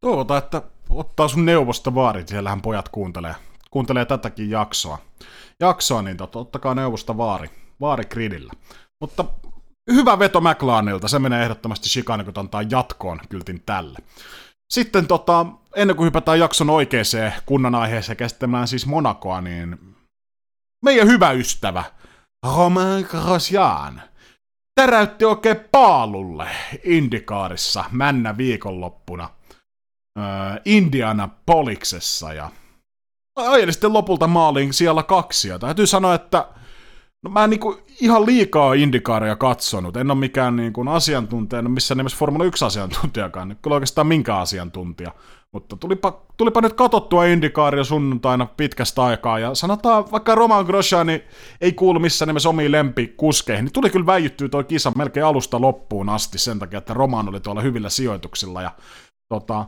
A: Toivotaan, että ottaa sun neuvosta vaarit, siellähän pojat kuuntelee, kuuntelee tätäkin jaksoa. Jaksoa, niin tot, ottakaa neuvosta vaari, vaari gridillä. Mutta hyvä veto McLarenilta, se menee ehdottomasti shikane, kun antaa jatkoon kyltin tälle. Sitten tota, ennen kuin hypätään jakson oikeaan kunnan aiheeseen käsittelemään siis Monakoa, niin meidän hyvä ystävä Romain Grosjean täräytti oikein paalulle Indikaarissa männä viikonloppuna Indiana Poliksessa ja ajeli sitten lopulta maaliin siellä kaksi. Ja täytyy sanoa, että No mä en niinku ihan liikaa indikaaria katsonut, en ole mikään niinku asiantuntija, en ole missään nimessä Formula 1 asiantuntijakaan, niin kyllä oikeastaan minkä asiantuntija. Mutta tulipa, tulipa nyt katottua indikaaria sunnuntaina pitkästä aikaa, ja sanotaan, vaikka Roman Grosjeani ei kuulu missään nimessä omiin lempikuskeihin, niin tuli kyllä väijyttyä toi kisa melkein alusta loppuun asti sen takia, että Roman oli tuolla hyvillä sijoituksilla, ja tota,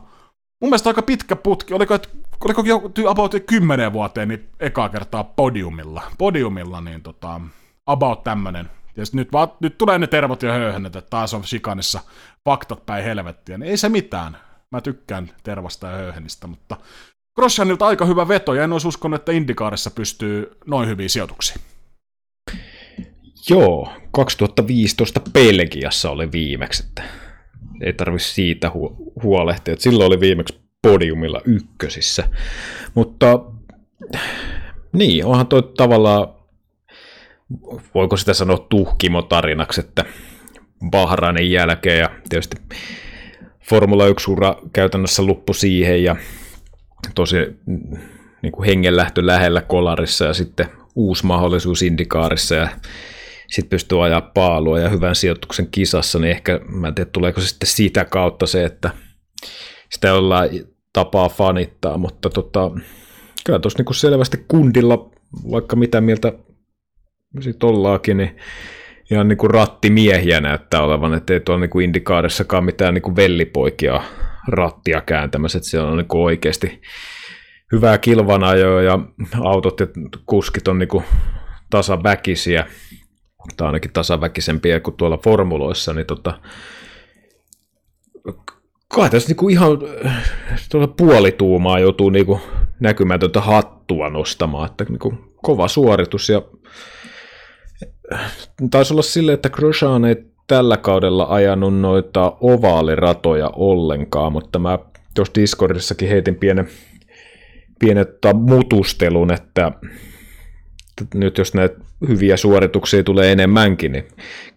A: mun mielestä aika pitkä putki, oliko, että oliko jo about 10 vuoteen niin ekaa kertaa podiumilla, podiumilla niin tota, about tämmönen. Ja nyt, vaan, nyt tulee ne tervot ja höyhennet, että taas on shikanissa faktat päin helvettiä, niin ei se mitään. Mä tykkään tervasta ja höyhenistä, mutta Grosjanilta aika hyvä veto, ja en olisi uskonut, että Indikaarissa pystyy noin hyviin sijoituksiin.
B: Joo, 2015 Belgiassa oli viimeksi, että ei tarvitse siitä hu- huolehtia. Että silloin oli viimeksi podiumilla ykkösissä. Mutta niin, onhan toi tavallaan, voiko sitä sanoa tuhkimotarinaksi, että Bahrainin jälkeen ja tietysti Formula 1-ura käytännössä loppu siihen ja tosi niin kuin hengenlähtö lähellä kolarissa ja sitten uusi mahdollisuus Indikaarissa ja sitten pystyy ajaa paalua ja hyvän sijoituksen kisassa, niin ehkä, mä en tiedä, tuleeko se sitten siitä kautta se, että sitä ollaan tapaa fanittaa, mutta tota, kyllä tuossa niin selvästi kundilla, vaikka mitä mieltä sitten ollaakin, niin ihan niin kuin rattimiehiä näyttää olevan, että ei tuolla niin indikaarissakaan mitään kuin vellipoikia rattia kääntämässä, että se on niin kuin oikeasti hyvää kilvanajoa ja autot ja kuskit on niin kuin tasaväkisiä, tai ainakin tasaväkisempiä kuin tuolla formuloissa, niin tota, kai tässä niinku ihan tuolla puolituumaa joutuu niinku näkymätöntä hattua nostamaan, että niinku kova suoritus ja taisi olla silleen, että Grosjean ei tällä kaudella ajanut noita ovaaliratoja ollenkaan, mutta mä tuossa Discordissakin heitin pienen, pienen mutustelun, että nyt jos näitä hyviä suorituksia tulee enemmänkin, niin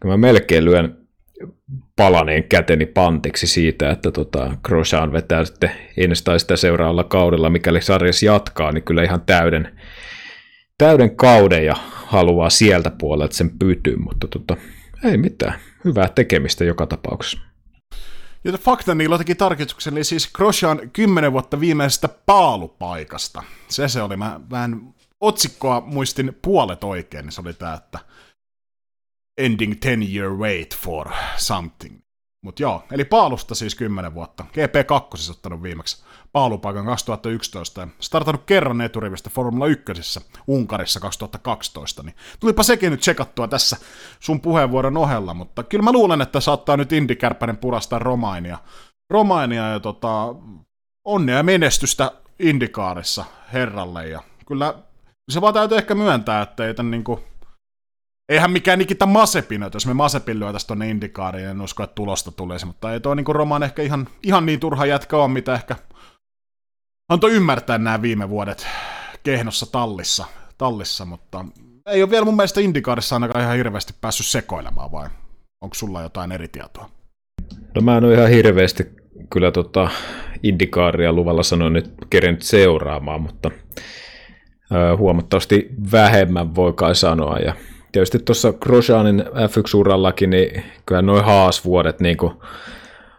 B: mä melkein lyön palaneen käteni pantiksi siitä, että tota, Grosjean vetää sitten ensi tai sitä seuraavalla kaudella, mikäli sarjassa jatkaa, niin kyllä ihan täyden, täyden kauden ja haluaa sieltä puolelta sen pytyy, mutta tota, ei mitään. Hyvää tekemistä joka tapauksessa.
A: Ja fakta niillä teki tarkistuksen, eli siis Grosjean 10 vuotta viimeisestä paalupaikasta. Se se oli, mä vähän otsikkoa muistin puolet oikein, niin se oli tämä, että ending 10 year wait for something. Mutta joo, eli paalusta siis 10 vuotta. GP2 ottanut viimeksi paalupaikan 2011 ja startannut kerran eturivistä Formula 1 Unkarissa 2012, niin tulipa sekin nyt tsekattua tässä sun puheenvuoron ohella, mutta kyllä mä luulen, että saattaa nyt Indi Kärpänen purastaa Romainia. Romainia ja tota, onnea ja menestystä Indikaarissa herralle ja kyllä se vaan täytyy ehkä myöntää, että ei tämän niinku, eihän mikään Nikita Masepin, jos me Masepin lyötäisiin tuonne Indikaariin, en usko, että tulosta tulisi, mutta ei tuo niinku Roman ehkä ihan, ihan niin turha jätkä on, mitä ehkä antoi ymmärtää nämä viime vuodet kehnossa tallissa, tallissa, mutta ei ole vielä mun mielestä Indikaarissa ainakaan ihan hirveästi päässyt sekoilemaan, vai onko sulla jotain eri tietoa?
B: No mä en ole ihan hirveästi kyllä tota Indikaaria luvalla sanoin nyt kerennyt seuraamaan, mutta huomattavasti vähemmän voi kai sanoa. Ja tietysti tuossa Grosjeanin F1-urallakin, niin kyllä noin haasvuodet, niin kuin,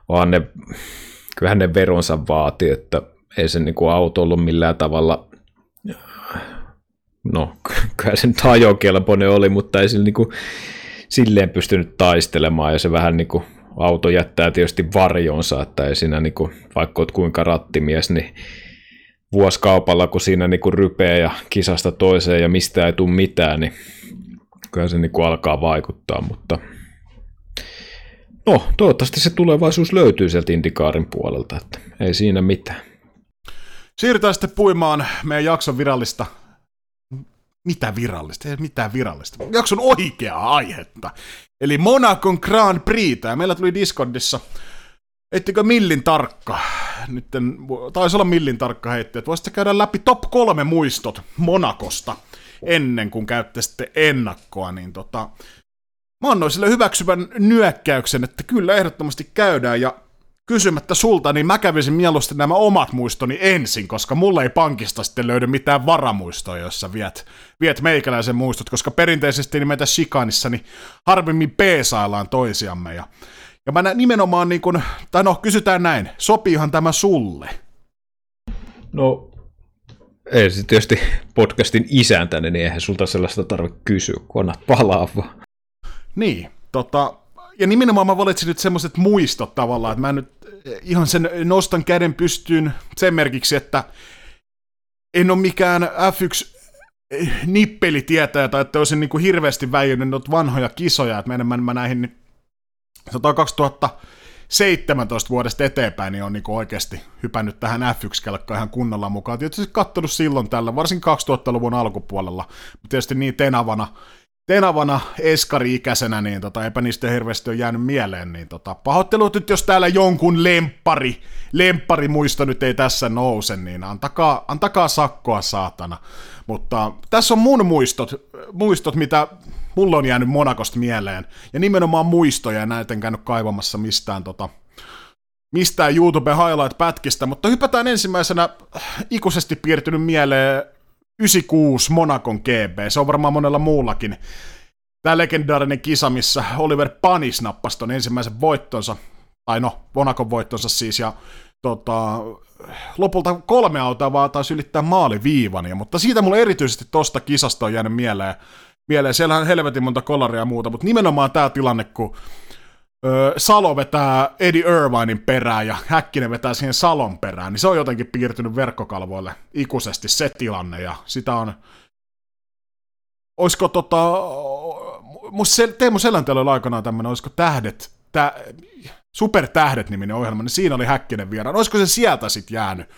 B: onhan ne, kyllähän ne veronsa vaati, että ei se niin kuin auto ollut millään tavalla, no kyllä se nyt ajokelpoinen oli, mutta ei sillä niin kuin, silleen pystynyt taistelemaan, ja se vähän niin kuin auto jättää tietysti varjonsa, että ei siinä, niin kuin, vaikka olet kuinka rattimies, niin vuoskaupalla, kun siinä niinku rypeä ja kisasta toiseen ja mistä ei tule mitään, niin kyllä se niinku alkaa vaikuttaa, mutta no, toivottavasti se tulevaisuus löytyy sieltä Indikaarin puolelta, että ei siinä mitään.
A: Siirrytään sitten puimaan meidän jakson virallista mitä virallista? Ei mitään virallista. Jakson oikeaa aihetta. Eli Monacon Grand Prix. Meillä tuli Discordissa Ettikö millin tarkka, nyt taisi olla millin tarkka heitti, että voisitte käydä läpi top kolme muistot Monakosta ennen kuin käytte sitten ennakkoa, niin tota, mä annoin sille hyväksyvän nyökkäyksen, että kyllä ehdottomasti käydään, ja kysymättä sulta, niin mä kävisin mieluusti nämä omat muistoni ensin, koska mulle ei pankista sitten löydy mitään varamuistoja, jossa viet, viet meikäläisen muistot, koska perinteisesti niin meitä shikanissa niin harvemmin peesaillaan toisiamme, ja ja mä nimenomaan niin kuin, tai no kysytään näin, sopiihan tämä sulle?
B: No, ei se tietysti podcastin isäntäni, niin eihän sulta sellaista tarvitse kysyä, kun annat palaa vaan.
A: Niin, tota, ja nimenomaan mä valitsin nyt semmoiset muistot tavallaan, että mä nyt ihan sen nostan käden pystyyn sen merkiksi, että en ole mikään F1 nippelitietäjä tai että olisin niin kuin hirveästi väijynyt vanhoja kisoja, että mä enemmän mä näihin 2017 vuodesta eteenpäin niin on niin oikeasti hypännyt tähän F1-kelkkaan ihan kunnolla mukaan. Tietysti katsonut silloin tällä, varsin 2000-luvun alkupuolella, mutta tietysti niin tenavana, tenavana eskari-ikäisenä, niin tota, eipä niistä hirveästi ole jäänyt mieleen, niin tota, pahoittelut nyt, jos täällä jonkun lempari, lempari muisto nyt ei tässä nouse, niin antakaa, antakaa sakkoa saatana. Mutta tässä on mun muistot, muistot mitä mulla on jäänyt Monakosta mieleen. Ja nimenomaan muistoja, näitä en käynyt kaivamassa mistään tota, mistään YouTube highlight-pätkistä, mutta hypätään ensimmäisenä ikuisesti piirtynyt mieleen 96 Monakon GB. Se on varmaan monella muullakin. Tämä legendaarinen kisa, missä Oliver Panis nappasi ton ensimmäisen voittonsa, tai no, Monakon voittonsa siis, ja tota, lopulta kolme autoa vaan taisi ylittää maaliviivan, mutta siitä mulle erityisesti tosta kisasta on jäänyt mieleen mieleen. Siellähän on helvetin monta kolaria ja muuta, mutta nimenomaan tämä tilanne, kun ö, Salo vetää Eddie Irvinein perään ja Häkkinen vetää siihen Salon perään, niin se on jotenkin piirtynyt verkkokalvoille ikuisesti se tilanne, ja sitä on... Olisiko tota... Teemu Selänteellä oli aikanaan tämmöinen, olisiko tähdet, tä, Supertähdet-niminen ohjelma, niin siinä oli Häkkinen vieraan. Olisiko se sieltä sitten jäänyt,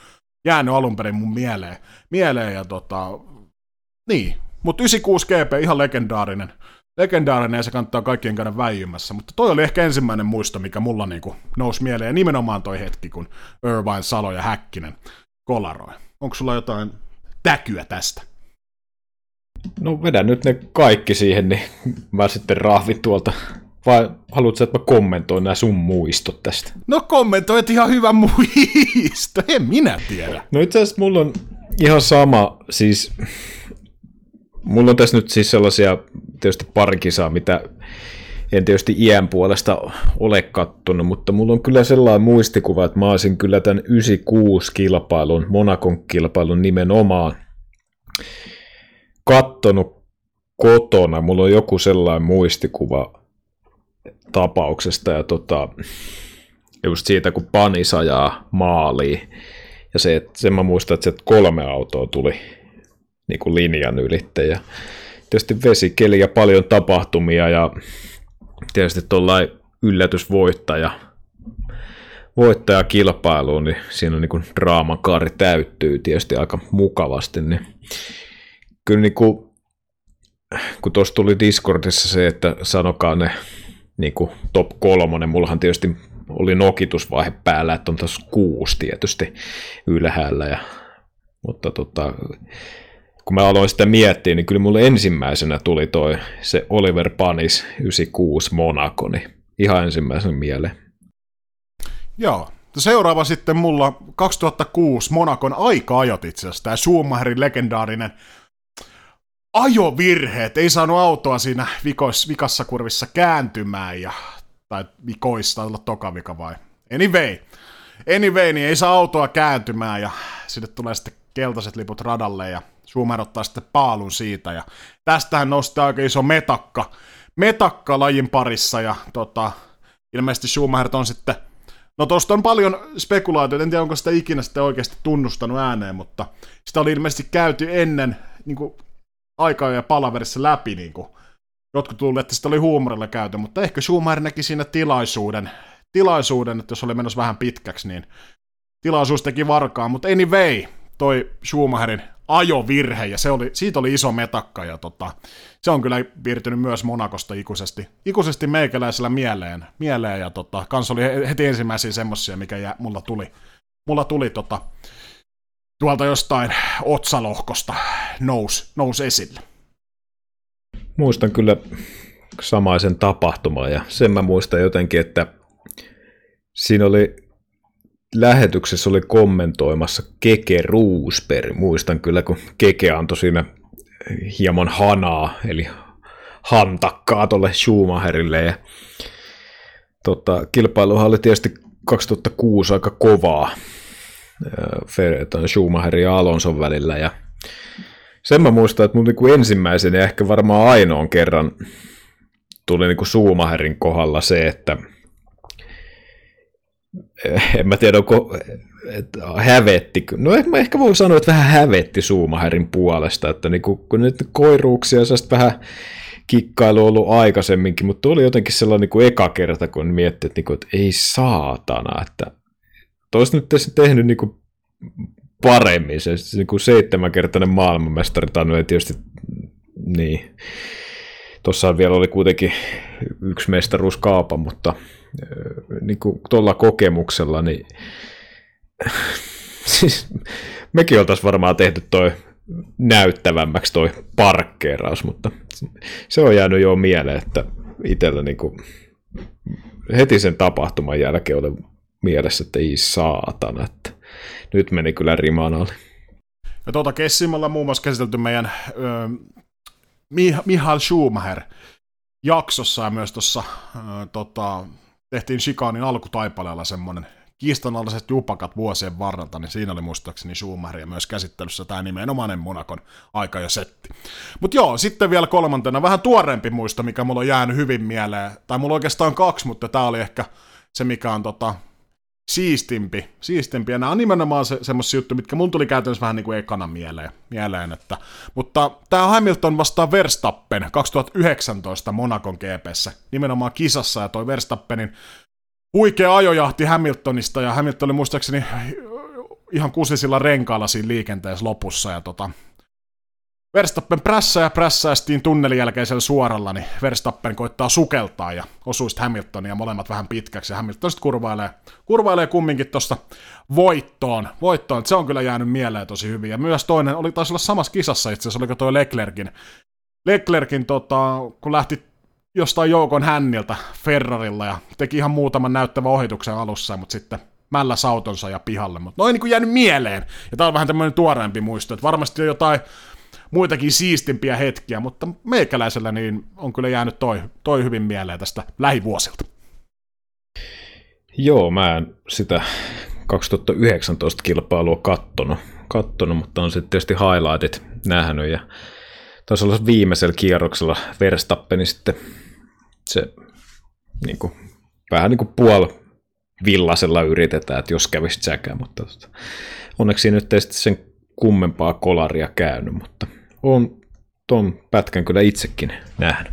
A: jäänyt alun perin mun mieleen, mieleen ja tota, niin. Mutta 96 GP, ihan legendaarinen, legendaarinen ja se kannattaa kaikkien käydä väijymässä, mutta toi oli ehkä ensimmäinen muisto, mikä mulla niinku nousi mieleen, ja nimenomaan toi hetki, kun Irvine, Salo ja Häkkinen kolaroi. Onko sulla jotain täkyä tästä?
B: No vedän nyt ne kaikki siihen, niin mä sitten rahvin tuolta. Vai haluatko, että mä kommentoin nämä sun muistot tästä?
A: No kommentoit ihan hyvä muisto, en minä tiedä.
B: No itse asiassa mulla on ihan sama, siis mulla on tässä nyt siis sellaisia tietysti pari kisaa, mitä en tietysti iän puolesta ole kattonut, mutta mulla on kyllä sellainen muistikuva, että mä olisin kyllä tämän 96-kilpailun, Monakon kilpailun nimenomaan kattonut kotona. Mulla on joku sellainen muistikuva tapauksesta ja tota, just siitä, kun Pani sajaa maaliin. Ja se, että sen mä muistan, että kolme autoa tuli niin kuin linjan ylitte. Ja tietysti vesikeli ja paljon tapahtumia ja tietysti tuollainen yllätysvoittaja voittaja kilpailuun, niin siinä niin kuin draaman kaari täyttyy tietysti aika mukavasti, niin kyllä niin kuin, kun tuossa tuli Discordissa se, että sanokaa ne niin kuin top kolmonen, mullahan tietysti oli nokitusvaihe päällä, että on tässä kuusi tietysti ylhäällä, ja, mutta tota, kun mä aloin sitä miettiä, niin kyllä mulle ensimmäisenä tuli toi se Oliver Panis 96 Monaco, niin ihan ensimmäisen mieleen.
A: Joo. Seuraava sitten mulla 2006 Monakon aika-ajot itse asiassa, tämä Schumacherin legendaarinen ajovirheet, ei saanut autoa siinä vikois, vikassa kurvissa kääntymään, ja, tai vikoista, olla toka vika vai? Anyway, anyway, niin ei saa autoa kääntymään, ja sinne tulee sitten keltaiset liput radalle, ja Schumacher ottaa sitten paalun siitä, ja tästähän nostaa aika iso metakka, metakka lajin parissa, ja tota, ilmeisesti Schumacher on sitten No tosta on paljon spekulaatioita, en tiedä onko sitä ikinä sitten oikeasti tunnustanut ääneen, mutta sitä oli ilmeisesti käyty ennen niin kuin, aikaa ja palaverissa läpi. Niin kuin. Jotkut luulivat, että sitä oli huumorilla käyty, mutta ehkä Schumacher näki siinä tilaisuuden, tilaisuuden, että jos oli menossa vähän pitkäksi, niin tilaisuus teki varkaa, mutta anyway, toi Schumacherin ajovirhe, ja se oli, siitä oli iso metakka, ja tota, se on kyllä piirtynyt myös Monakosta ikuisesti, ikuisesti meikäläisellä mieleen, mieleen ja tota, kans oli heti ensimmäisiä semmosia, mikä jää, mulla tuli, mulla tuli tota, tuolta jostain otsalohkosta nous, nous esille.
B: Muistan kyllä samaisen tapahtuman ja sen mä muistan jotenkin, että siinä oli lähetyksessä oli kommentoimassa Keke Roosberg. Muistan kyllä, kun Keke antoi siinä hieman hanaa, eli hantakkaa tuolle Schumacherille. Ja, tota, kilpailuhan oli tietysti 2006 aika kovaa Schumacherin ja Alonson välillä. Ja sen mä muistan, että mun niinku ensimmäisen ja ehkä varmaan ainoan kerran tuli niinku Schumacherin kohdalla se, että en mä tiedä, onko hävetti. No mä ehkä voi sanoa, että vähän hävetti Schumacherin puolesta, että niinku, kun nyt koiruuksia ja vähän kikkailu ollut aikaisemminkin, mutta oli jotenkin sellainen niin eka kerta, kun miettii, että, niin että ei saatana, että olisi nyt tehnyt niin kuin paremmin. Se niin kuin seitsemänkertainen maailmanmestari tainnut ei tietysti niin. Tuossa vielä oli kuitenkin yksi mestaruuskaapa, mutta niin kuin tuolla kokemuksella, niin siis mekin oltaisiin varmaan tehty toi näyttävämmäksi toi parkkeeraus, mutta se on jäänyt jo mieleen, että itsellä niin kuin heti sen tapahtuman jälkeen oli mielessä, että ei saatana, että nyt meni kyllä rimaan alle.
A: Ja tuota Kessimalla muun muassa käsitelty meidän ö, Mihail Schumacher jaksossa ja myös tuossa tota, tehtiin Shikanin alkutaipaleella semmoinen kiistanalaiset jupakat vuosien varrelta, niin siinä oli muistaakseni Schumacheria myös käsittelyssä tämä nimenomainen Monakon aika ja setti. Mutta joo, sitten vielä kolmantena vähän tuoreempi muisto, mikä mulla on jäänyt hyvin mieleen, tai mulla oikeastaan kaksi, mutta tämä oli ehkä se, mikä on tota, siistimpi, siistimpi. Ja nämä on nimenomaan se, semmoisia juttuja, mitkä mun tuli käytännössä vähän niin kuin ekana mieleen. mieleen että, mutta tämä Hamilton vastaa Verstappen 2019 Monakon GPssä, nimenomaan kisassa, ja toi Verstappenin huikea ajojahti Hamiltonista, ja Hamilton oli muistaakseni ihan kusisilla renkaalla siinä liikenteessä lopussa, ja tota, Verstappen prässää ja prässäästiin tunnelin jälkeisellä suoralla, niin Verstappen koittaa sukeltaa ja osuu sitten Hamiltonia molemmat vähän pitkäksi, ja Hamilton sitten kurvailee, kurvailee kumminkin tuosta voittoon. voittoon. Se on kyllä jäänyt mieleen tosi hyvin. Ja myös toinen, oli taisi olla samassa kisassa itse asiassa, oliko toi Leclerkin, Leclerkin tota, kun lähti jostain joukon hänniltä Ferrarilla ja teki ihan muutaman näyttävän ohituksen alussa, mutta sitten mällä sautonsa ja pihalle. Mutta noin niin kuin jäänyt mieleen. Ja tää on vähän tämmöinen tuoreempi muisto, että varmasti on jotain muitakin siistimpiä hetkiä, mutta meikäläisellä niin on kyllä jäänyt toi, toi hyvin mieleen tästä lähivuosilta.
B: Joo, mä en sitä 2019 kilpailua kattonut, kattonut mutta on sitten tietysti highlightit nähnyt ja taisi olla viimeisellä kierroksella Verstappeni sitten se niin kuin, vähän niin kuin puol villasella yritetään, että jos kävisi säkä, mutta onneksi nyt ei sitten sen kummempaa kolaria käynyt, mutta on ton pätkän kyllä itsekin nähnyt.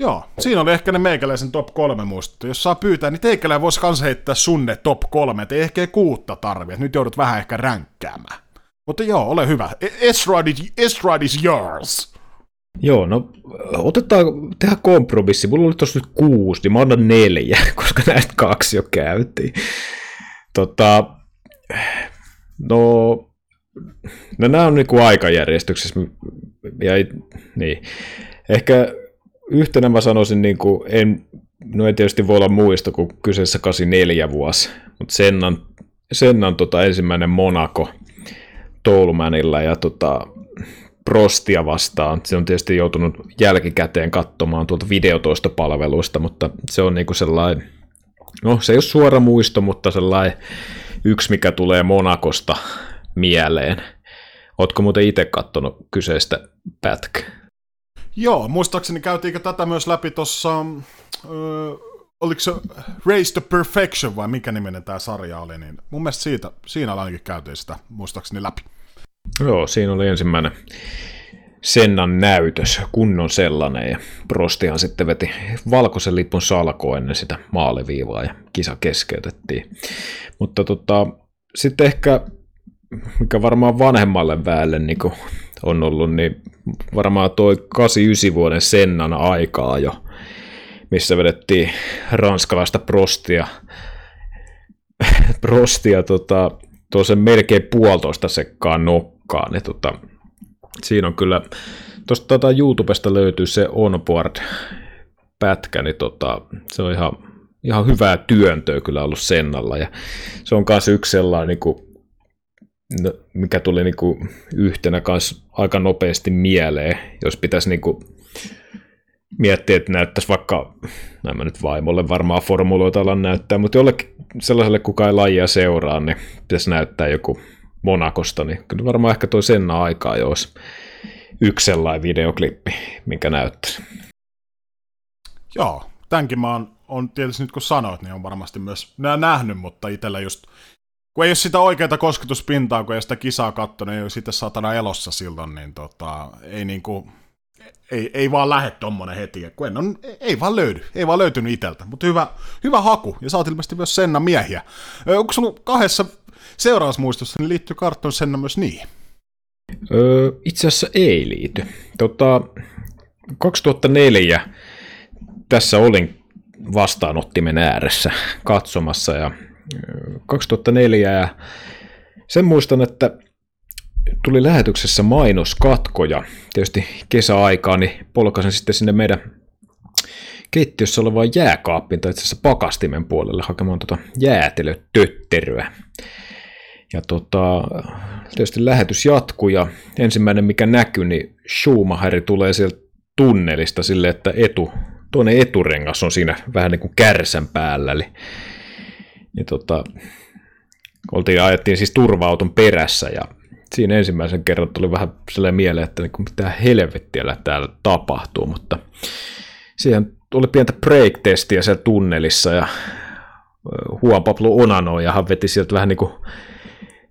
A: Joo, siinä oli ehkä ne meikäläisen top kolme muistuttu. Jos saa pyytää, niin teikäläinen voisi kanssa heittää sunne top kolme, et ei ehkä kuutta tarvi, nyt joudut vähän ehkä ränkkäämään. Mutta joo, ole hyvä. Estrad, Estrad is yours.
B: Joo, no otetaan, tehdä kompromissi. Mulla oli tossa nyt kuusi, niin mä annan neljä, koska näistä kaksi jo käytiin. Tota, no, no nämä on niinku aikajärjestyksessä. Ja, niin. Ehkä yhtenä mä sanoisin, niinku, en, no ei tietysti voi olla muista kuin kyseessä 84 vuosi, mutta Sennan, Sennan tota ensimmäinen Monaco Tolmanilla ja tota, Prostia vastaan. Se on tietysti joutunut jälkikäteen katsomaan tuolta videotoistopalveluista, mutta se on niinku sellainen, no se ei ole suora muisto, mutta sellainen yksi, mikä tulee Monakosta mieleen. Ootko muuten itse katsonut kyseistä pätkää?
A: Joo, muistaakseni käytiinkö tätä myös läpi tuossa, oliko se Race to Perfection vai mikä niminen tämä sarja oli, niin mun mielestä siitä, siinä ainakin käytiin sitä muistaakseni läpi.
B: Joo, siinä oli ensimmäinen Sennan näytös, kunnon sellainen, ja Prostihan sitten veti valkoisen lipun salko ennen sitä maaliviivaa, ja kisa keskeytettiin. Mutta tota, sitten ehkä, mikä varmaan vanhemmalle väelle niin on ollut, niin varmaan toi 89 vuoden Sennan aikaa jo, missä vedettiin ranskalaista Prostia, Prostia tota, tuossa melkein puolitoista sekkaan nokkaan. Niin tota, siinä on kyllä, tuosta tota YouTubesta löytyy se onboard-pätkä, niin tota, se on ihan, ihan hyvää työntöä kyllä ollut Sennalla. Ja se on myös yksi sellainen, niin kuin, no, mikä tuli niin kuin yhtenä kanssa aika nopeasti mieleen, jos pitäisi niin kuin, miettiä, että näyttäisi vaikka, näin mä nyt vaimolle varmaan formuloita alan näyttää, mutta jollekin sellaiselle, kuka ei lajia seuraa, niin pitäisi näyttää joku Monakosta, niin kyllä varmaan ehkä toi Senna aikaa jo olisi yksi sellainen videoklippi, minkä näyttäisi.
A: Joo, tämänkin mä oon, on tietysti nyt kun sanoit, niin on varmasti myös nämä nähnyt, mutta itsellä just, kun ei ole sitä oikeaa kosketuspintaa, kun ei sitä kisaa katsonut, ei ole sitten satana elossa silloin, niin tota, ei niinku, ei, ei vaan lähde tommonen heti, kun en on, ei vaan löydy, ei vaan löytynyt iteltä, mutta hyvä, hyvä haku, ja oot ilmeisesti myös Senna miehiä. Onko sulla kahdessa seurausmuistossa, niin liittyy Kartton Senna myös niihin?
B: Öö, itse asiassa ei liity. Tota, 2004 tässä olin vastaanottimen ääressä katsomassa ja 2004 ja sen muistan, että tuli lähetyksessä mainoskatkoja. Tietysti kesäaikaan, niin polkasin sitten sinne meidän keittiössä olevaan jääkaappiin, tai itse asiassa pakastimen puolelle hakemaan tuota jäätelötötteröä. Ja tota, tietysti lähetys jatkuu ja ensimmäinen mikä näkyy, niin Schumacheri tulee sieltä tunnelista sille, että etu, toinen eturengas on siinä vähän niin kuin kärsän päällä. Eli, ja tota, oltiin, ajettiin siis turva-auton perässä ja siinä ensimmäisen kerran tuli vähän sellainen mieleen, että niin mitä helvettiä täällä tapahtuu, mutta siihen oli pientä break-testiä siellä tunnelissa ja Juan Pablo Onanojahan veti sieltä vähän niin kuin,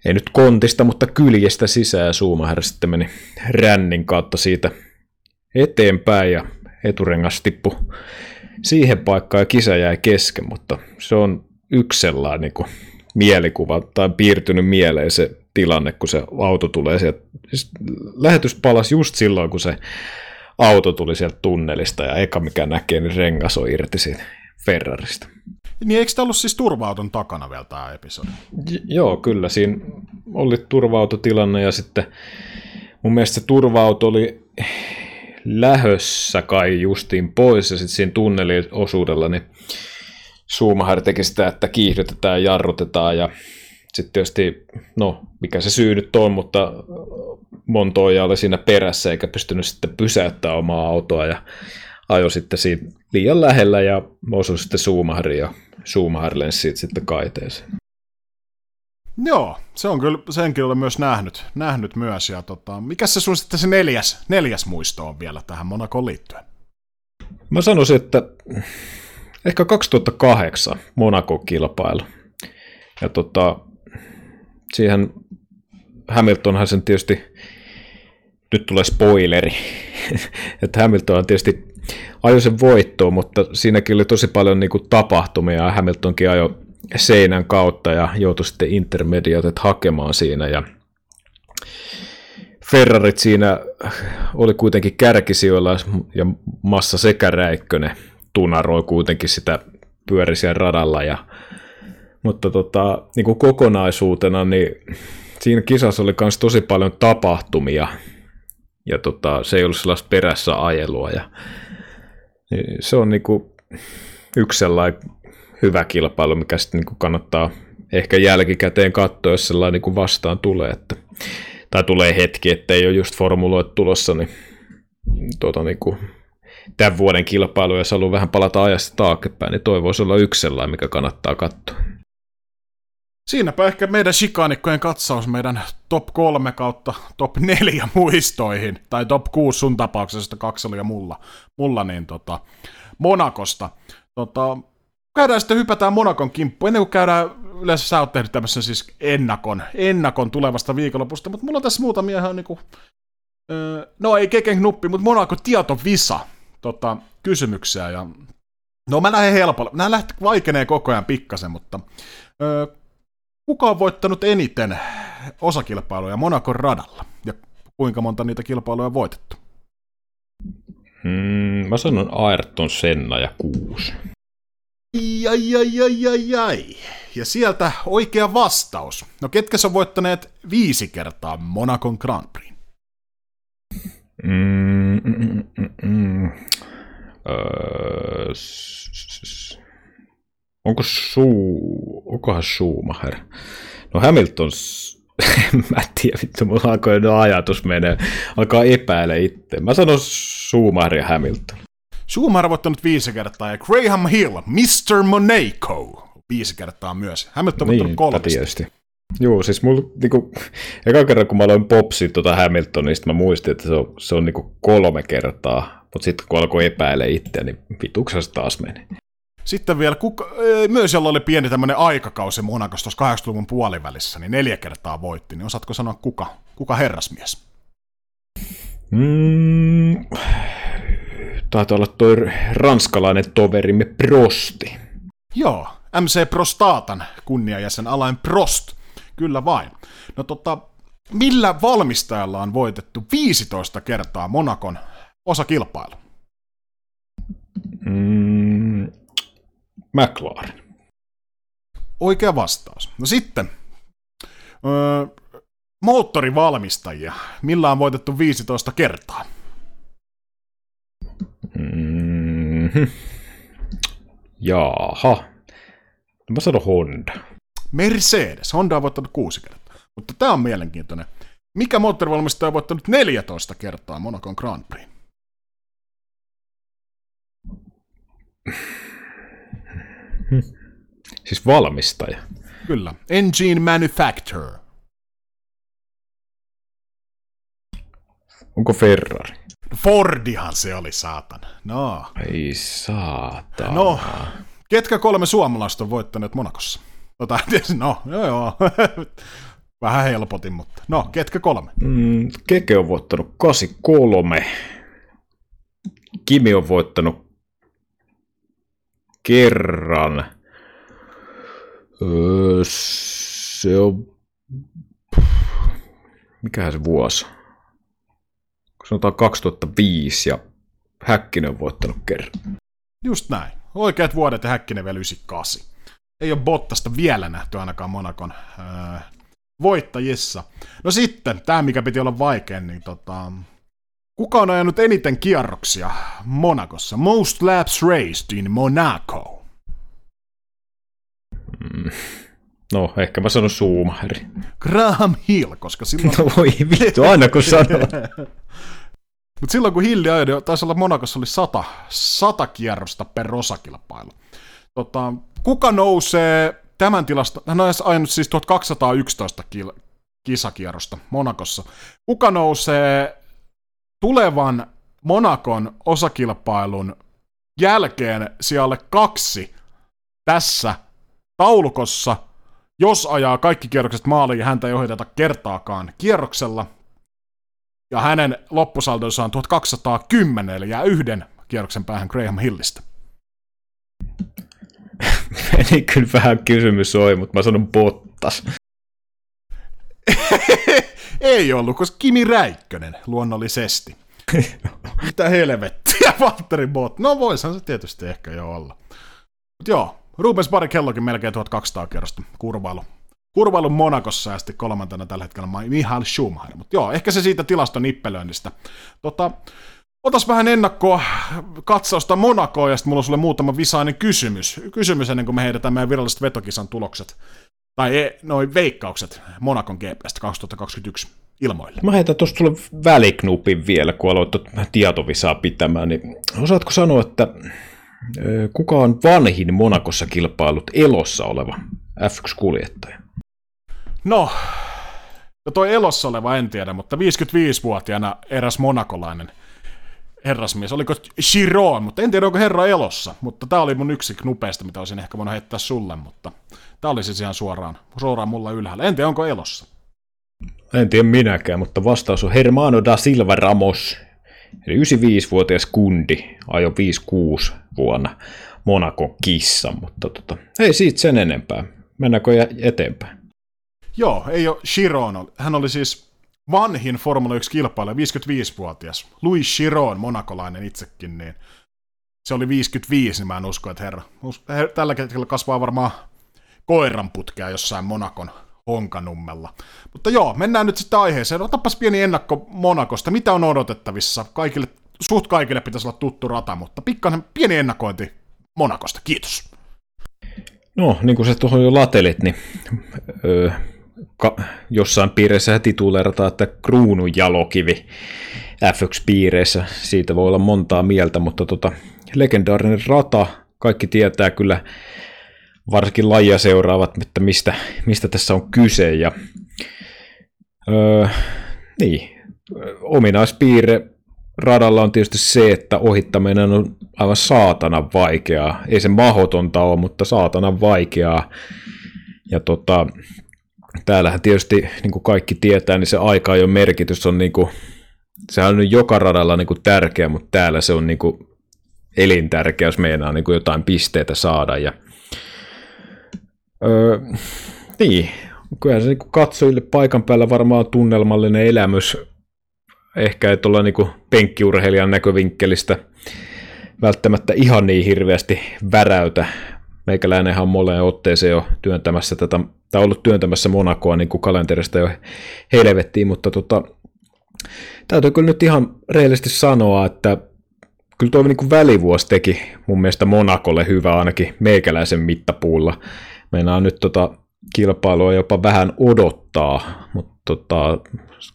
B: ei nyt kontista, mutta kyljestä sisään ja Suumaher sitten meni rännin kautta siitä eteenpäin ja eturengas tippu siihen paikkaan ja kisa jäi kesken, mutta se on yksi sellainen niin kuin mielikuva tai piirtynyt mieleen se tilanne, kun se auto tulee sieltä. Siis lähetys palasi just silloin, kun se auto tuli sieltä tunnelista ja eka mikä näkee, niin rengas on irti siitä Ferrarista.
A: Niin eikö tämä ollut siis turva-auton takana vielä tämä episodi?
B: J- joo, kyllä. Siinä oli turva-autotilanne ja sitten mun mielestä se turva-auto oli lähössä kai justiin pois ja sitten siinä tunneliosuudella niin Schumacher teki sitä, että kiihdytetään ja jarrutetaan ja sitten tietysti, no mikä se syy nyt on, mutta Montoya oli siinä perässä eikä pystynyt sitten pysäyttämään omaa autoa ja ajoi sitten siinä liian lähellä ja osui sitten Schumacherin ja Schumacher lensi siitä sitten kaiteeseen.
A: Joo, se on kyllä, senkin olen myös nähnyt, nähnyt myös. Ja tota, mikä se sun sitten se neljäs, neljäs muisto on vielä tähän Monakoon liittyen?
B: Mä sanoisin, että ehkä 2008 Monaco-kilpailu. Ja tota, siihen Hamiltonhan sen tietysti, nyt tulee spoileri, että Hamilton on tietysti ajoi sen voittoon, mutta siinäkin oli tosi paljon niin kuin, tapahtumia ja Hamiltonkin ajoi seinän kautta ja joutui sitten intermediatet hakemaan siinä ja Ferrarit siinä oli kuitenkin kärkisijoilla ja Massa sekä Räikkönen tunaroi kuitenkin sitä pyörisiä radalla ja mutta tota, niin kuin kokonaisuutena, niin siinä kisassa oli myös tosi paljon tapahtumia, ja tota, se ei ollut sellaista perässä ajelua, ja niin se on niin kuin yksi sellainen hyvä kilpailu, mikä sitten niin kannattaa ehkä jälkikäteen katsoa, jos sellainen niin kuin vastaan tulee, että, tai tulee hetki, että ei ole just formuloit tulossa, niin, tuota, niin kuin, tämän vuoden kilpailu, jos haluaa vähän palata ajasta taaksepäin, niin toi voisi olla yksi sellainen, mikä kannattaa katsoa.
A: Siinäpä ehkä meidän shikaanikkojen katsaus meidän top 3 kautta top 4 muistoihin, tai top 6 sun tapauksessa, kaksi oli ja mulla, mulla niin tota, Monakosta. Tota, käydään sitten, hypätään Monakon kimppu, ennen kuin käydään, yleensä sä oot tehnyt tämmöisen siis ennakon, ennakon tulevasta viikonlopusta, mutta mulla on tässä muutamia ihan niinku, öö, no ei keken knuppi, mutta Monaco tietovisa tota, kysymyksiä, ja no mä lähden helpolla, nämä lähti vaikenee koko ajan pikkasen, mutta öö, kuka on voittanut eniten osakilpailuja Monakon radalla, ja kuinka monta niitä kilpailuja on voitettu?
B: Hmm, mä sanon Ayrton Senna ja kuusi.
A: Jai, jai, jai, jai, jai. Ja sieltä oikea vastaus. No ketkä on voittaneet viisi kertaa Monakon Grand Prix?
B: Mm, mm, mm, mm. Öö, onko suu, onkohan Schumacher? No Hamilton, mä en tiedä, vittu, mulla alkoi jo ajatus menee, alkaa epäillä itse. Mä sanon Schumacher ja Hamilton.
A: Schumacher on voittanut viisi kertaa ja Graham Hill, Mr. Monaco, viisi kertaa myös. Hamilton on
B: niin,
A: voittanut kolmesti.
B: tietysti. Joo, siis mulla, niinku, eka kerran kun mä aloin popsia tuota Hamiltonista, mä muistin, että se on, se on niinku kolme kertaa, mutta sitten kun alkoi epäillä itseä, niin vituksessa taas meni.
A: Sitten vielä, kuka, myös jolla oli pieni tämmöinen aikakausi Monakossa tuossa 80-luvun puolivälissä, niin neljä kertaa voitti, niin osaatko sanoa kuka? Kuka herrasmies?
B: Mm, taitaa olla toi ranskalainen toverimme Prosti.
A: Joo, MC Prostatan kunniajäsen Alain Prost. Kyllä vain. No tota, millä valmistajalla on voitettu 15 kertaa Monakon osakilpailu?
B: Mm, McLaren.
A: Oikea vastaus. No sitten, öö, moottorivalmistajia. Millä on voitettu 15 kertaa?
B: Mm-hmm. Jaaha. Mä sanon Honda.
A: Mercedes. Honda on voittanut kuusi kertaa. Mutta tämä on mielenkiintoinen. Mikä moottorivalmistaja on voittanut 14 kertaa Monacon Grand Prix?
B: Siis valmistaja.
A: Kyllä. Engine Manufacturer.
B: Onko Ferrari?
A: Fordihan se oli, saatan. No.
B: Ei saata.
A: No, ketkä kolme suomalaista on voittaneet Monakossa? Tota, no, joo joo. Vähän helpotin, mutta no, ketkä kolme?
B: Mm, Keke on voittanut 83. Kimi on voittanut kerran. Öö, se on... Mikähän se vuosi? Sanotaan 2005 ja Häkkinen on voittanut kerran.
A: Just näin. Oikeat vuodet ja Häkkinen vielä 98. Ei ole Bottasta vielä nähty ainakaan Monakon öö, voittajissa. No sitten, tämä mikä piti olla vaikein, niin tota, kuka on ajanut eniten kierroksia Monakossa? Most laps raced in Monaco.
B: Mm. No, ehkä mä sanon Suumaheri.
A: Graham Hill, koska silloin...
B: No voi vittu, aina kun sanoo.
A: Mutta silloin kun Hilli ajoi, taisi olla Monakossa oli sata, sata kierrosta per osakilpailu. Tota, kuka nousee tämän tilasta, hän on ajanut siis 1211 kil- kisakierrosta Monakossa. Kuka nousee tulevan Monakon osakilpailun jälkeen sijalle kaksi tässä taulukossa, jos ajaa kaikki kierrokset maaliin ja häntä ei ohiteta kertaakaan kierroksella, ja hänen loppusaldonsa on 1210, eli jää yhden kierroksen päähän Graham Hillistä.
B: Meni kyllä vähän kysymys oi, mutta mä sanon Bottas.
A: Ei ollut, koska Kimi Räikkönen luonnollisesti. Mitä helvettiä, Valtteri Bot. No voisihan se tietysti ehkä jo olla. Mut joo, Rubens Barrichellokin melkein 1200 kerrosta kurvailu. Kurvailu Monakossa ja sitten kolmantena tällä hetkellä Mihail Schumacher. Mutta joo, ehkä se siitä tilaston nippelöinnistä. Tota, Otas vähän ennakkoa katsausta Monakoa, ja sitten mulla on sulle muutama visainen kysymys. Kysymys ennen kuin me heitetään meidän viralliset vetokisan tulokset. Tai e, noin veikkaukset Monakon GPstä 2021 ilmoille.
B: Mä heitän tuosta sulle väliknupin vielä, kun aloitat tietovisaa pitämään. Niin osaatko sanoa, että kuka on vanhin Monakossa kilpailut elossa oleva F1-kuljettaja?
A: No, no toi elossa oleva en tiedä, mutta 55-vuotiaana eräs monakolainen – herrasmies. Oliko Chiron, mutta en tiedä onko herra elossa, mutta tämä oli mun yksi knupeista, mitä olisin ehkä voinut heittää sulle, mutta tämä oli siis ihan suoraan, suoraan mulla ylhäällä. En tiedä onko elossa.
B: En tiedä minäkään, mutta vastaus on Hermano da Silva Ramos. Eli 95-vuotias kundi ajo 56 vuonna Monaco kissa, mutta tota, ei siitä sen enempää. Mennäänkö eteenpäin?
A: Joo, ei ole Chiron. Hän oli siis vanhin Formula 1-kilpailija, 55-vuotias. Louis Chiron, monakolainen itsekin, niin se oli 55, niin mä en usko, että herra. Tällä hetkellä kasvaa varmaan koiranputkea jossain Monakon honkanummella. Mutta joo, mennään nyt sitten aiheeseen. Otapas pieni ennakko Monakosta. Mitä on odotettavissa? Kaikille, suht kaikille pitäisi olla tuttu rata, mutta pikkainen pieni ennakointi Monakosta. Kiitos.
B: No, niin kuin sä tuohon jo latelit, niin öö, ka- jossain piireissä tituleerataan, että kruunun jalokivi F1-piireissä. Siitä voi olla montaa mieltä, mutta tota, legendaarinen rata, kaikki tietää kyllä, varsinkin lajia seuraavat, että mistä, mistä tässä on kyse. Ja, öö, niin, ominaispiirre radalla on tietysti se, että ohittaminen on aivan saatana vaikeaa. Ei se mahdotonta ole, mutta saatana vaikeaa. Ja tota, täällähän tietysti, niin kuin kaikki tietää, niin se aika jo merkitys on, niin kuin, sehän on joka radalla niin kuin tärkeä, mutta täällä se on niin kuin elintärkeä, jos meinaa niin kuin jotain pisteitä saada. Ja, öö, niin, kyllä se niin kuin katsojille paikan päällä varmaan tunnelmallinen elämys, ehkä ei tuolla niin penkkiurheilijan näkövinkkelistä välttämättä ihan niin hirveästi väräytä, meikäläinenhän on moleen otteeseen jo työntämässä tätä, tai ollut työntämässä Monakoa niin kuin kalenterista jo helvettiin, mutta tota, täytyy kyllä nyt ihan reellisesti sanoa, että kyllä tuo niin välivuosi teki mun mielestä Monakolle hyvä ainakin meikäläisen mittapuulla. Meinaa nyt tota kilpailua jopa vähän odottaa, mutta tota,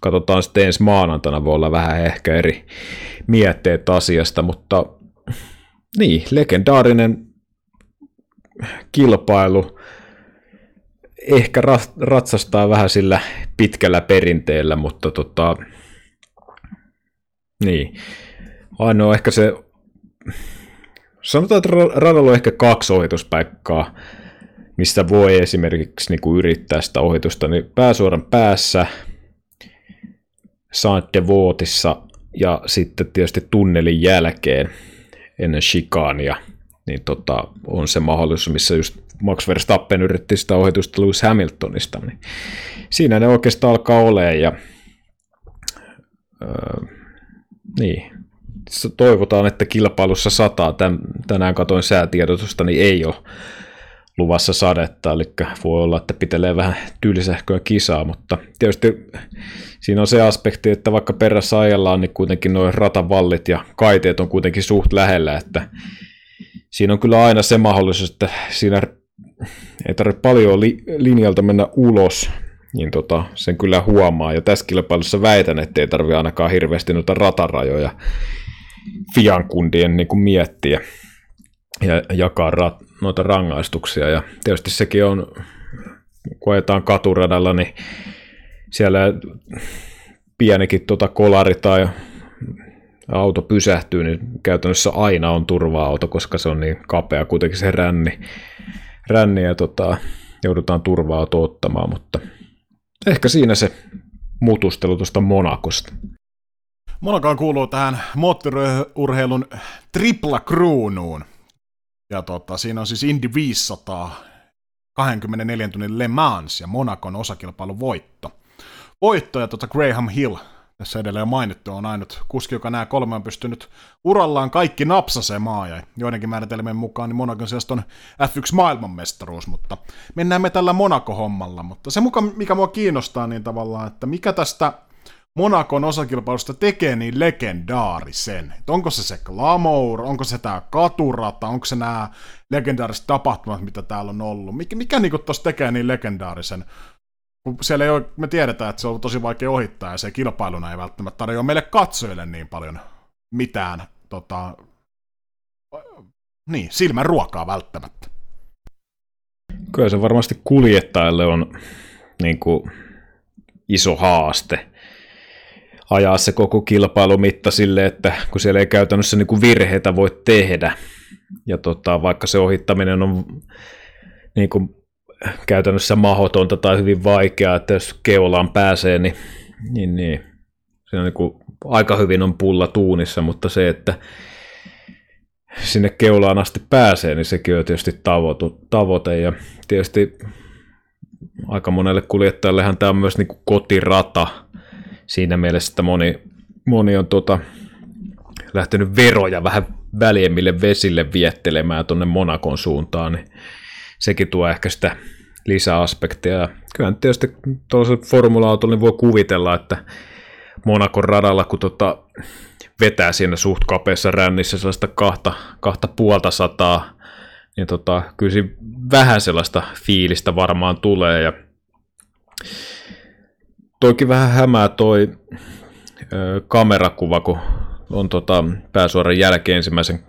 B: katsotaan sitten ensi maanantaina, voi olla vähän ehkä eri mietteet asiasta, mutta niin, legendaarinen kilpailu ehkä ratsastaa vähän sillä pitkällä perinteellä, mutta tota, niin. Ainoa ehkä se, sanotaan, että radalla on ehkä kaksi ohituspaikkaa, missä voi esimerkiksi niin kuin yrittää sitä ohitusta, niin pääsuoran päässä, Saint de Vootissa ja sitten tietysti tunnelin jälkeen ennen chikania niin tota, on se mahdollisuus, missä just Max Verstappen yritti sitä ohitusta Lewis Hamiltonista, niin siinä ne oikeastaan alkaa olemaan, ja öö, niin, toivotaan, että kilpailussa sataa. Tän, tänään katoin säätiedotusta, niin ei ole luvassa sadetta, eli voi olla, että pitelee vähän tyylisähköä kisaa, mutta tietysti siinä on se aspekti, että vaikka perässä ajellaan, niin kuitenkin nuo ratavallit ja kaiteet on kuitenkin suht lähellä, että siinä on kyllä aina se mahdollisuus, että siinä ei tarvitse paljon li- linjalta mennä ulos, niin tota, sen kyllä huomaa. Ja tässä kilpailussa väitän, että ei tarvitse ainakaan hirveästi noita ratarajoja Fiankundien niin kuin miettiä ja jakaa rat, noita rangaistuksia. Ja tietysti sekin on, kun ajetaan katuradalla, niin siellä pienikin tuota kolari tai auto pysähtyy, niin käytännössä aina on turva-auto, koska se on niin kapea kuitenkin se ränni, ränni ja tota, joudutaan turva-auto ottamaan, mutta ehkä siinä se mutustelu tuosta Monakosta.
A: Monakaan kuuluu tähän moottoriurheilun tripla kruunuun. Ja tota, siinä on siis Indy 500, 24 tunnin Le Mans ja Monakon osakilpailun voitto. Voitto ja tota Graham Hill, tässä edelleen mainittu, on ainut kuski, joka nämä kolme on pystynyt urallaan kaikki napsasemaan, ja joidenkin määritelmien mukaan niin Monakon sijasta on F1 maailmanmestaruus, mutta mennään me tällä Monaco-hommalla, mutta se muka, mikä mua kiinnostaa niin tavallaan, että mikä tästä Monakon osakilpailusta tekee niin legendaarisen? Et onko se se glamour, onko se tämä katurata, onko se nämä legendaariset tapahtumat, mitä täällä on ollut? Mikä, mikä niinku tuossa tekee niin legendaarisen? Kun siellä ei ole, me tiedetään, että se on tosi vaikea ohittaa ja se kilpailuna ei välttämättä tarjoa meille katsojille niin paljon mitään tota, niin, silmän ruokaa välttämättä.
B: Kyllä se varmasti kuljettajalle on niin kuin, iso haaste ajaa se koko kilpailumitta sille, että kun siellä ei käytännössä niin kuin virheitä voi tehdä, ja tota, vaikka se ohittaminen on niin kuin käytännössä mahdotonta tai hyvin vaikeaa, että jos keulaan pääsee, niin, niin, niin. Se on niin kuin, aika hyvin on pulla tuunissa, mutta se, että sinne keulaan asti pääsee, niin sekin on tietysti tavoite, ja tietysti aika monelle kuljettajallehan tämä on myös niin kuin kotirata, siinä mielessä, että moni, moni on tuota, lähtenyt veroja vähän väljemmille vesille viettelemään tuonne Monakon suuntaan, niin sekin tuo ehkä sitä lisäaspekteja. Ja kyllä tietysti tuollaisella formula-autolla niin voi kuvitella, että Monakon radalla, kun tota, vetää siinä suht kapeassa rännissä sellaista kahta, kahta puolta sataa, niin tota, kyllä vähän sellaista fiilistä varmaan tulee. Ja toikin vähän hämää toi ö, kamerakuva, kun on tota, pääsuoran jälkeen ensimmäisen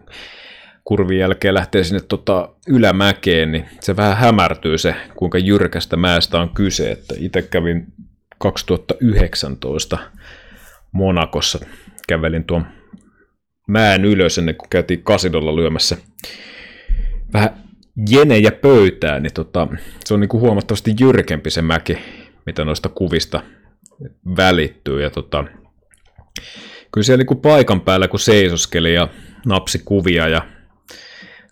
B: kurvin jälkeen lähtee sinne tota ylämäkeen, niin se vähän hämärtyy se, kuinka jyrkästä mäestä on kyse. Että itse kävin 2019 Monakossa, kävelin tuon mäen ylös ennen kuin käytiin kasidolla lyömässä vähän jenejä pöytään, niin tota, se on niin kuin huomattavasti jyrkempi se mäki, mitä noista kuvista välittyy. Ja tota, kyllä siellä niin paikan päällä, kun seisoskeli ja napsi kuvia ja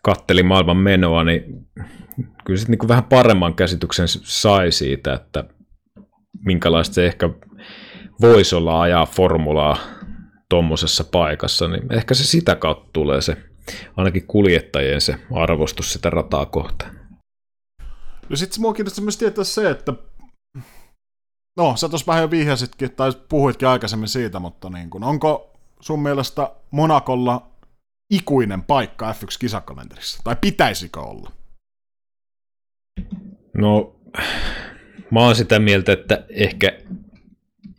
B: katteli maailman menoa, niin kyllä sitten niin vähän paremman käsityksen sai siitä, että minkälaista se ehkä voisi olla ajaa formulaa tuommoisessa paikassa, niin ehkä se sitä kautta tulee se, ainakin kuljettajien se arvostus sitä rataa kohtaan.
A: No sitten mua kiinnostaa myös tietää se, että No, sä tuossa vähän jo vihjasitkin, tai puhuitkin aikaisemmin siitä, mutta niin kun, onko sun mielestä Monakolla ikuinen paikka F1-kisakalenterissa? Tai pitäisikö olla?
B: No, mä oon sitä mieltä, että ehkä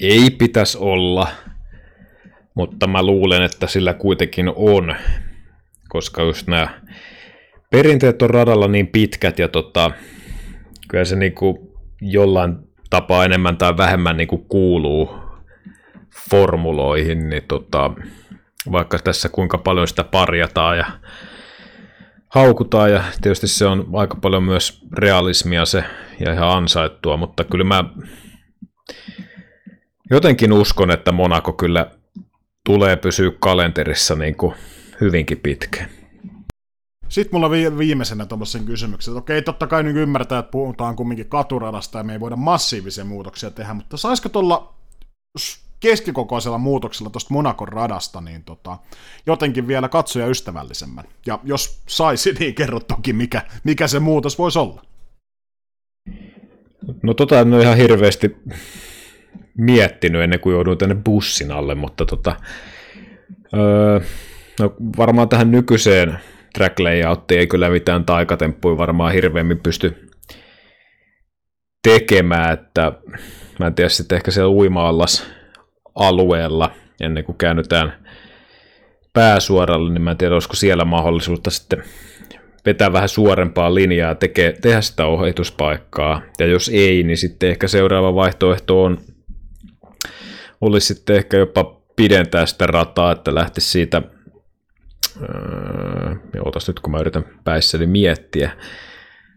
B: ei pitäisi olla, mutta mä luulen, että sillä kuitenkin on, koska just nämä perinteet on radalla niin pitkät ja tota, kyllä se niinku jollain tapaa enemmän tai vähemmän niin kuin kuuluu formuloihin, niin tota, vaikka tässä kuinka paljon sitä parjataan ja haukutaan, ja tietysti se on aika paljon myös realismia se, ja ihan ansaittua, mutta kyllä mä jotenkin uskon, että Monaco kyllä tulee pysyä kalenterissa niin kuin hyvinkin pitkään.
A: Sitten mulla viimeisenä tuommoisen kysymyksen, okei, totta kai nyt ymmärtää, että puhutaan kumminkin katuradasta ja me ei voida massiivisia muutoksia tehdä, mutta saisiko tuolla keskikokoisella muutoksella tuosta Monakon radasta niin tota, jotenkin vielä katsoja ystävällisemmän. Ja jos saisi, niin kerro toki, mikä, mikä se muutos voisi olla.
B: No tota en ole ihan hirveästi miettinyt ennen kuin jouduin tänne bussin alle, mutta tota, öö, no varmaan tähän nykyiseen track layouttiin ei kyllä mitään taikatemppuja varmaan hirveämmin pysty tekemään, että mä en tiedä sitten ehkä siellä uimaallas alueella ennen kuin käännytään pääsuoralle, niin mä en tiedä, olisiko siellä mahdollisuutta sitten vetää vähän suorempaa linjaa ja tekee, tehdä sitä ohituspaikkaa. Ja jos ei, niin sitten ehkä seuraava vaihtoehto on, olisi sitten ehkä jopa pidentää sitä rataa, että lähtisi siitä, öö, otas nyt kun mä yritän päissäni miettiä,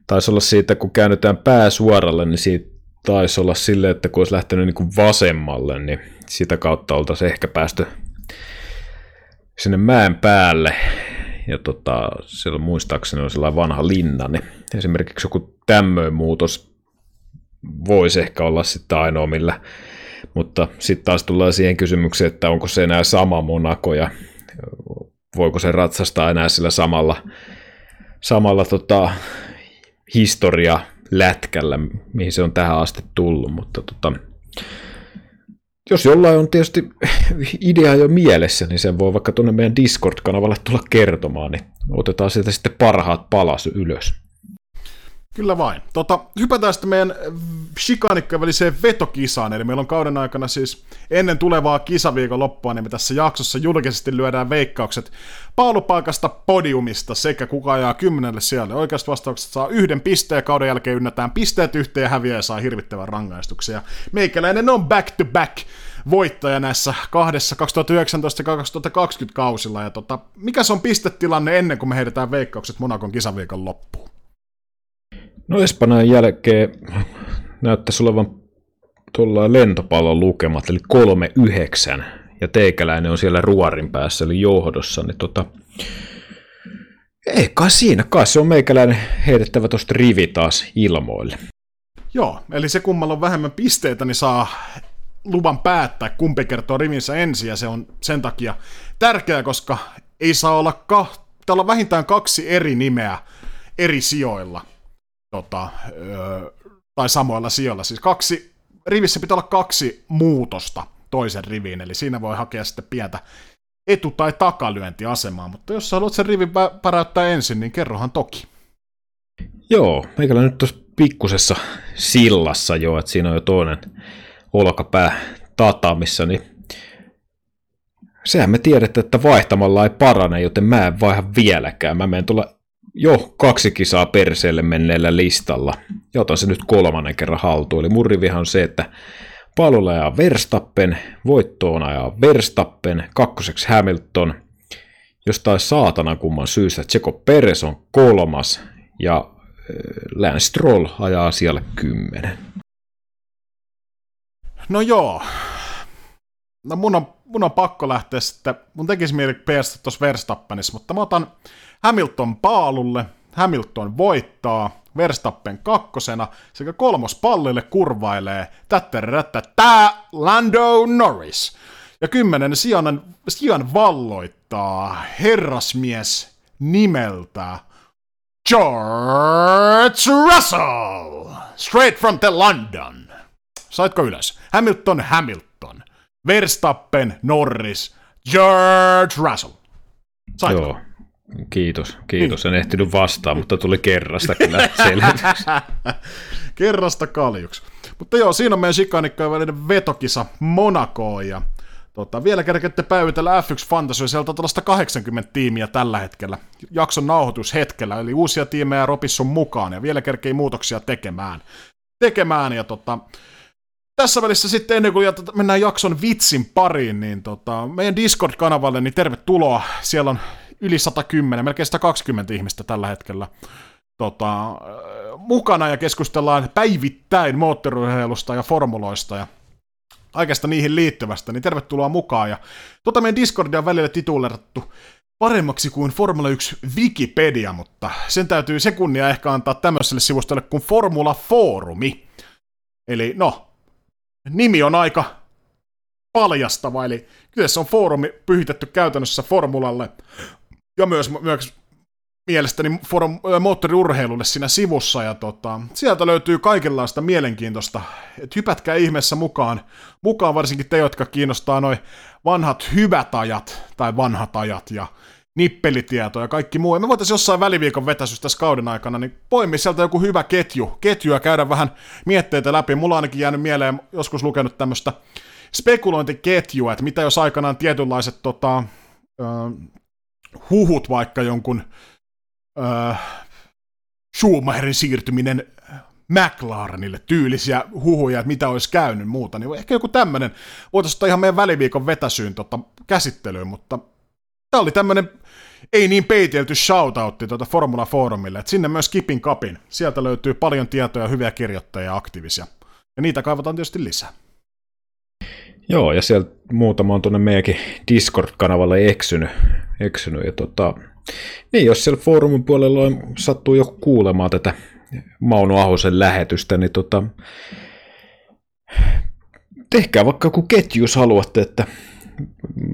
B: taisi olla siitä, kun käännytään pääsuoralle, niin siitä taisi olla silleen, että kun olisi lähtenyt niin kuin vasemmalle, niin sitä kautta oltaisiin ehkä päästy sinne mäen päälle. Ja tota, siellä muistaakseni on sellainen vanha linna, niin esimerkiksi joku tämmöinen muutos voisi ehkä olla sitten ainoa, millä mutta sitten taas tullaan siihen kysymykseen, että onko se enää sama Monaco ja voiko se ratsastaa enää sillä samalla, samalla tota, historia lätkällä, mihin se on tähän asti tullut, mutta tota, jos jollain on tietysti idea jo mielessä, niin sen voi vaikka tuonne meidän Discord-kanavalle tulla kertomaan, niin otetaan sieltä sitten parhaat palas ylös.
A: Kyllä vain. Tota, hypätään sitten meidän shikanikkojen väliseen vetokisaan, eli meillä on kauden aikana siis ennen tulevaa kisaviikon loppua, niin me tässä jaksossa julkisesti lyödään veikkaukset paalupaikasta podiumista sekä kuka ajaa kymmenelle siellä. Oikeasta vastauksesta saa yhden pisteen, kauden jälkeen ynnätään pisteet yhteen ja häviää saa hirvittävän rangaistuksia. Meikäläinen on back to back voittaja näissä kahdessa 2019 ja 2020 kausilla. Ja tota, mikä se on pistetilanne ennen kuin me heitetään veikkaukset Monakon kisaviikon loppuun?
B: No Espanjan jälkeen näyttäisi olevan tuolla lentopallon lukemat, eli kolme yhdeksän, ja teikäläinen on siellä ruorin päässä, eli johdossa, niin tota, ei kai siinä, kai se on meikäläinen heitettävä tuosta rivi taas ilmoille.
A: Joo, eli se kummalla on vähemmän pisteitä, niin saa luvan päättää, kumpi kertoo rivinsä ensin, ja se on sen takia tärkeää, koska ei saa olla, ka- on vähintään kaksi eri nimeä eri sijoilla – tota, tai samoilla sijoilla. Siis kaksi, rivissä pitää olla kaksi muutosta toisen riviin, eli siinä voi hakea sitten pientä etu- tai takalyöntiasemaa, mutta jos haluat sen rivin päräyttää ensin, niin kerrohan toki.
B: Joo, meikällä nyt tuossa pikkusessa sillassa jo, että siinä on jo toinen olkapää tatamissa, niin sehän me tiedetään, että vaihtamalla ei parane, joten mä en vaiha vieläkään. Mä menen tuolla jo kaksi kisaa perseelle menneellä listalla, ja otan se nyt kolmannen kerran haltuun. Eli mun on se, että palolla ajaa Verstappen, voittoon ajaa Verstappen, kakkoseksi Hamilton, jostain saatana kumman syystä Tseko Peres on kolmas, ja äh, Lance Stroll ajaa siellä kymmenen.
A: No joo. No mun on, mun on pakko lähteä sitten, mun tekisi mieli pestä tuossa Verstappenissa, mutta mä otan Hamilton paalulle, Hamilton voittaa, Verstappen kakkosena sekä kolmos pallille kurvailee tää Lando Norris. Ja kymmenen sijan, sijan valloittaa herrasmies nimeltä George Russell! Straight from the London. Saitko ylös? Hamilton, Hamilton. Verstappen, Norris, George Russell.
B: Saitko? Joo. Kiitos, kiitos. Niin. En ehtinyt vastaan, mutta tuli kerrasta kyllä selvitys.
A: kerrasta kaljuksi. Mutta joo, siinä on meidän shikanikkojen välinen vetokisa Monakoon ja tota, vielä kerkette päivitellä F1 Fantasy, sieltä on tällaista 80 tiimiä tällä hetkellä, jakson nauhoitushetkellä, eli uusia tiimejä Ropissun mukaan, ja vielä kerkei muutoksia tekemään. tekemään ja tota, tässä välissä sitten ennen kuin mennään jakson vitsin pariin, niin tota, meidän Discord-kanavalle, niin tervetuloa. Siellä on yli 110, melkein 120 ihmistä tällä hetkellä tota, mukana ja keskustellaan päivittäin moottoriurheilusta ja formuloista ja kaikesta niihin liittyvästä, niin tervetuloa mukaan. Ja tota meidän Discordia on välillä titulerattu paremmaksi kuin Formula 1 Wikipedia, mutta sen täytyy sekunnia ehkä antaa tämmöiselle sivustolle kuin Formula Forumi. Eli no, nimi on aika paljastava, eli kyseessä on foorumi pyhitetty käytännössä formulalle ja myös, myös mielestäni forum, moottoriurheilulle siinä sivussa, ja tota, sieltä löytyy kaikenlaista mielenkiintoista. Et hypätkää ihmeessä mukaan, mukaan varsinkin te, jotka kiinnostaa noin vanhat hyvät ajat, tai vanhat ajat, ja nippelitieto ja kaikki muu. Ja me voitaisiin jossain väliviikon vetäisyys tässä kauden aikana, niin poimi sieltä joku hyvä ketju, ketju ja käydä vähän mietteitä läpi. Mulla on ainakin jäänyt mieleen, joskus lukenut tämmöistä spekulointiketjua, että mitä jos aikanaan tietynlaiset tota, äh, huhut vaikka jonkun äh, Schumacherin siirtyminen McLarenille tyylisiä huhuja, että mitä olisi käynyt muuta, niin ehkä joku tämmöinen voitaisiin ottaa ihan meidän väliviikon vetäsyyn tota, käsittelyyn, mutta tämä oli tämmöinen ei niin peitelty shoutoutti tuota Formula Forumille, että sinne myös Kipin Kapin. Sieltä löytyy paljon tietoja, hyviä kirjoittajia aktiivisia. Ja niitä kaivataan tietysti lisää.
B: Joo, ja sieltä muutama on tuonne meidänkin Discord-kanavalle eksynyt. eksynyt ja tota, niin, jos siellä foorumin puolella on, sattuu joku kuulemaan tätä Mauno Ahosen lähetystä, niin tota, tehkää vaikka joku ketju, jos haluatte, että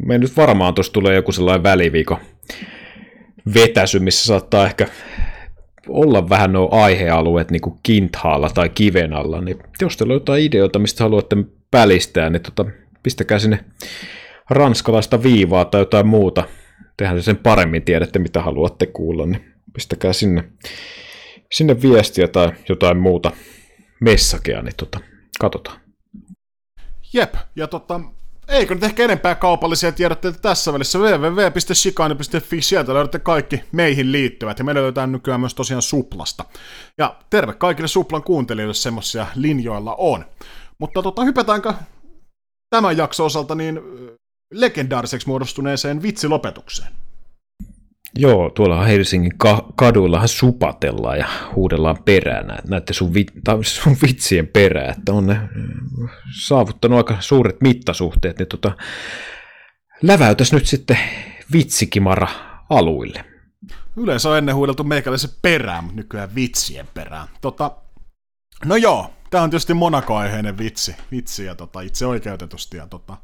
B: me nyt varmaan tuossa tulee joku sellainen väliviikon vetäsy, missä saattaa ehkä olla vähän nuo aihealueet niin kuin kinthaalla tai kiven alla, niin jos teillä on jotain ideoita, mistä haluatte pälistää, niin tota, pistäkää sinne ranskalaista viivaa tai jotain muuta. Tehän sen paremmin tiedätte, mitä haluatte kuulla, niin pistäkää sinne, sinne viestiä tai jotain muuta messakea, niin tota, katsotaan.
A: Jep, ja tota, eikö nyt ehkä enempää kaupallisia tiedotteita tässä välissä. www.shikani.fi, sieltä löydätte kaikki meihin liittyvät, ja me löydetään nykyään myös tosiaan Suplasta. Ja terve kaikille Suplan kuuntelijoille semmoisia linjoilla on. Mutta tota, hypätäänkö tämän jakson osalta niin legendaariseksi muodostuneeseen vitsilopetukseen?
B: Joo, tuolla Helsingin ka- kaduillahan supatellaan ja huudellaan perään näiden sun, vi- sun vitsien perään, että on ne saavuttanut aika suuret mittasuhteet, niin tota, läväytäs nyt sitten vitsikimara aluille.
A: Yleensä on ennen huudeltu meikäläisen perään, mutta nykyään vitsien perään. Tota, no joo, Tämä on tietysti Monaco-aiheinen vitsi, vitsi ja tota, itse oikeutetusti. Ja tota.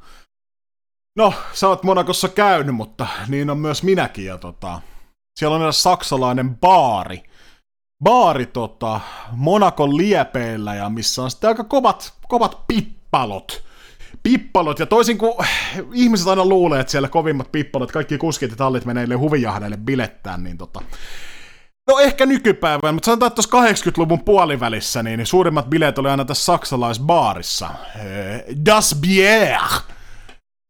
A: No, sä oot Monakossa käynyt, mutta niin on myös minäkin. Ja tota, siellä on eräs saksalainen baari. Baari tota, Monakon liepeillä ja missä on sitten aika kovat, kovat pippalot. Pippalot, ja toisin kuin ihmiset aina luulee, että siellä kovimmat pippalot, kaikki kuskit ja tallit menee huvijahdeille bilettään, niin tota, No ehkä nykypäivänä, mutta sanotaan, että tuossa 80-luvun puolivälissä niin suurimmat bileet oli aina tässä saksalaisbaarissa. Eh, das Bier!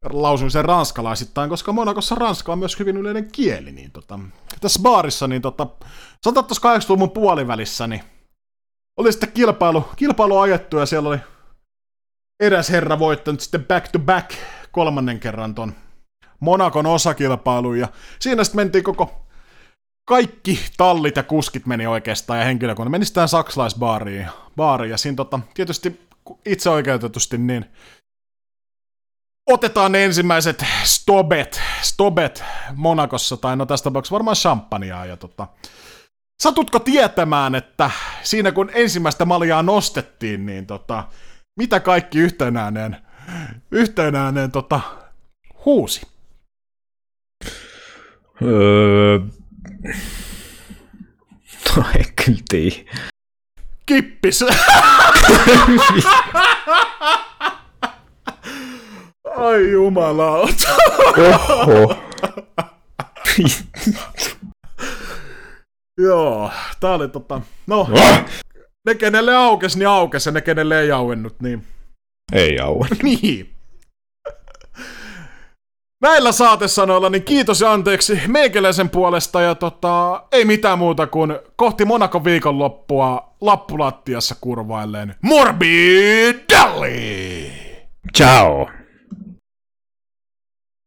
A: Lausun sen ranskalaisittain, koska Monakossa ranska on myös hyvin yleinen kieli. Niin tota, tässä baarissa, niin tota, sanotaan, tuossa 80-luvun puolivälissä, niin oli sitten kilpailu, kilpailu ajettu ja siellä oli eräs herra voittanut sitten back to back kolmannen kerran ton Monakon osakilpailun ja siinä sitten mentiin koko kaikki tallit ja kuskit meni oikeastaan ja henkilökunta meni sitten saksalaisbaariin. Baariin, ja siinä tota, tietysti itse oikeutetusti niin otetaan ne ensimmäiset stobet, stobet Monakossa, tai no tässä tapauksessa varmaan champagnea, ja tota, satutko tietämään, että siinä kun ensimmäistä maljaa nostettiin, niin tota, mitä kaikki yhtenääneen, yhtenääneen tota, huusi?
B: Öö, No ei kyllä tiedä.
A: Kippis! Ai jumalauta.
B: Oho.
A: Joo, tää oli tota... No, ah! ne kenelle aukes, niin aukes, ja ne kenelle ei auennut, niin...
B: Ei auennut.
A: niin. Näillä saatesanoilla niin kiitos ja anteeksi meikäläisen puolesta ja tota, ei mitään muuta kuin kohti Monaco viikonloppua lappulattiassa kurvailleen Morbidalli!
B: Ciao!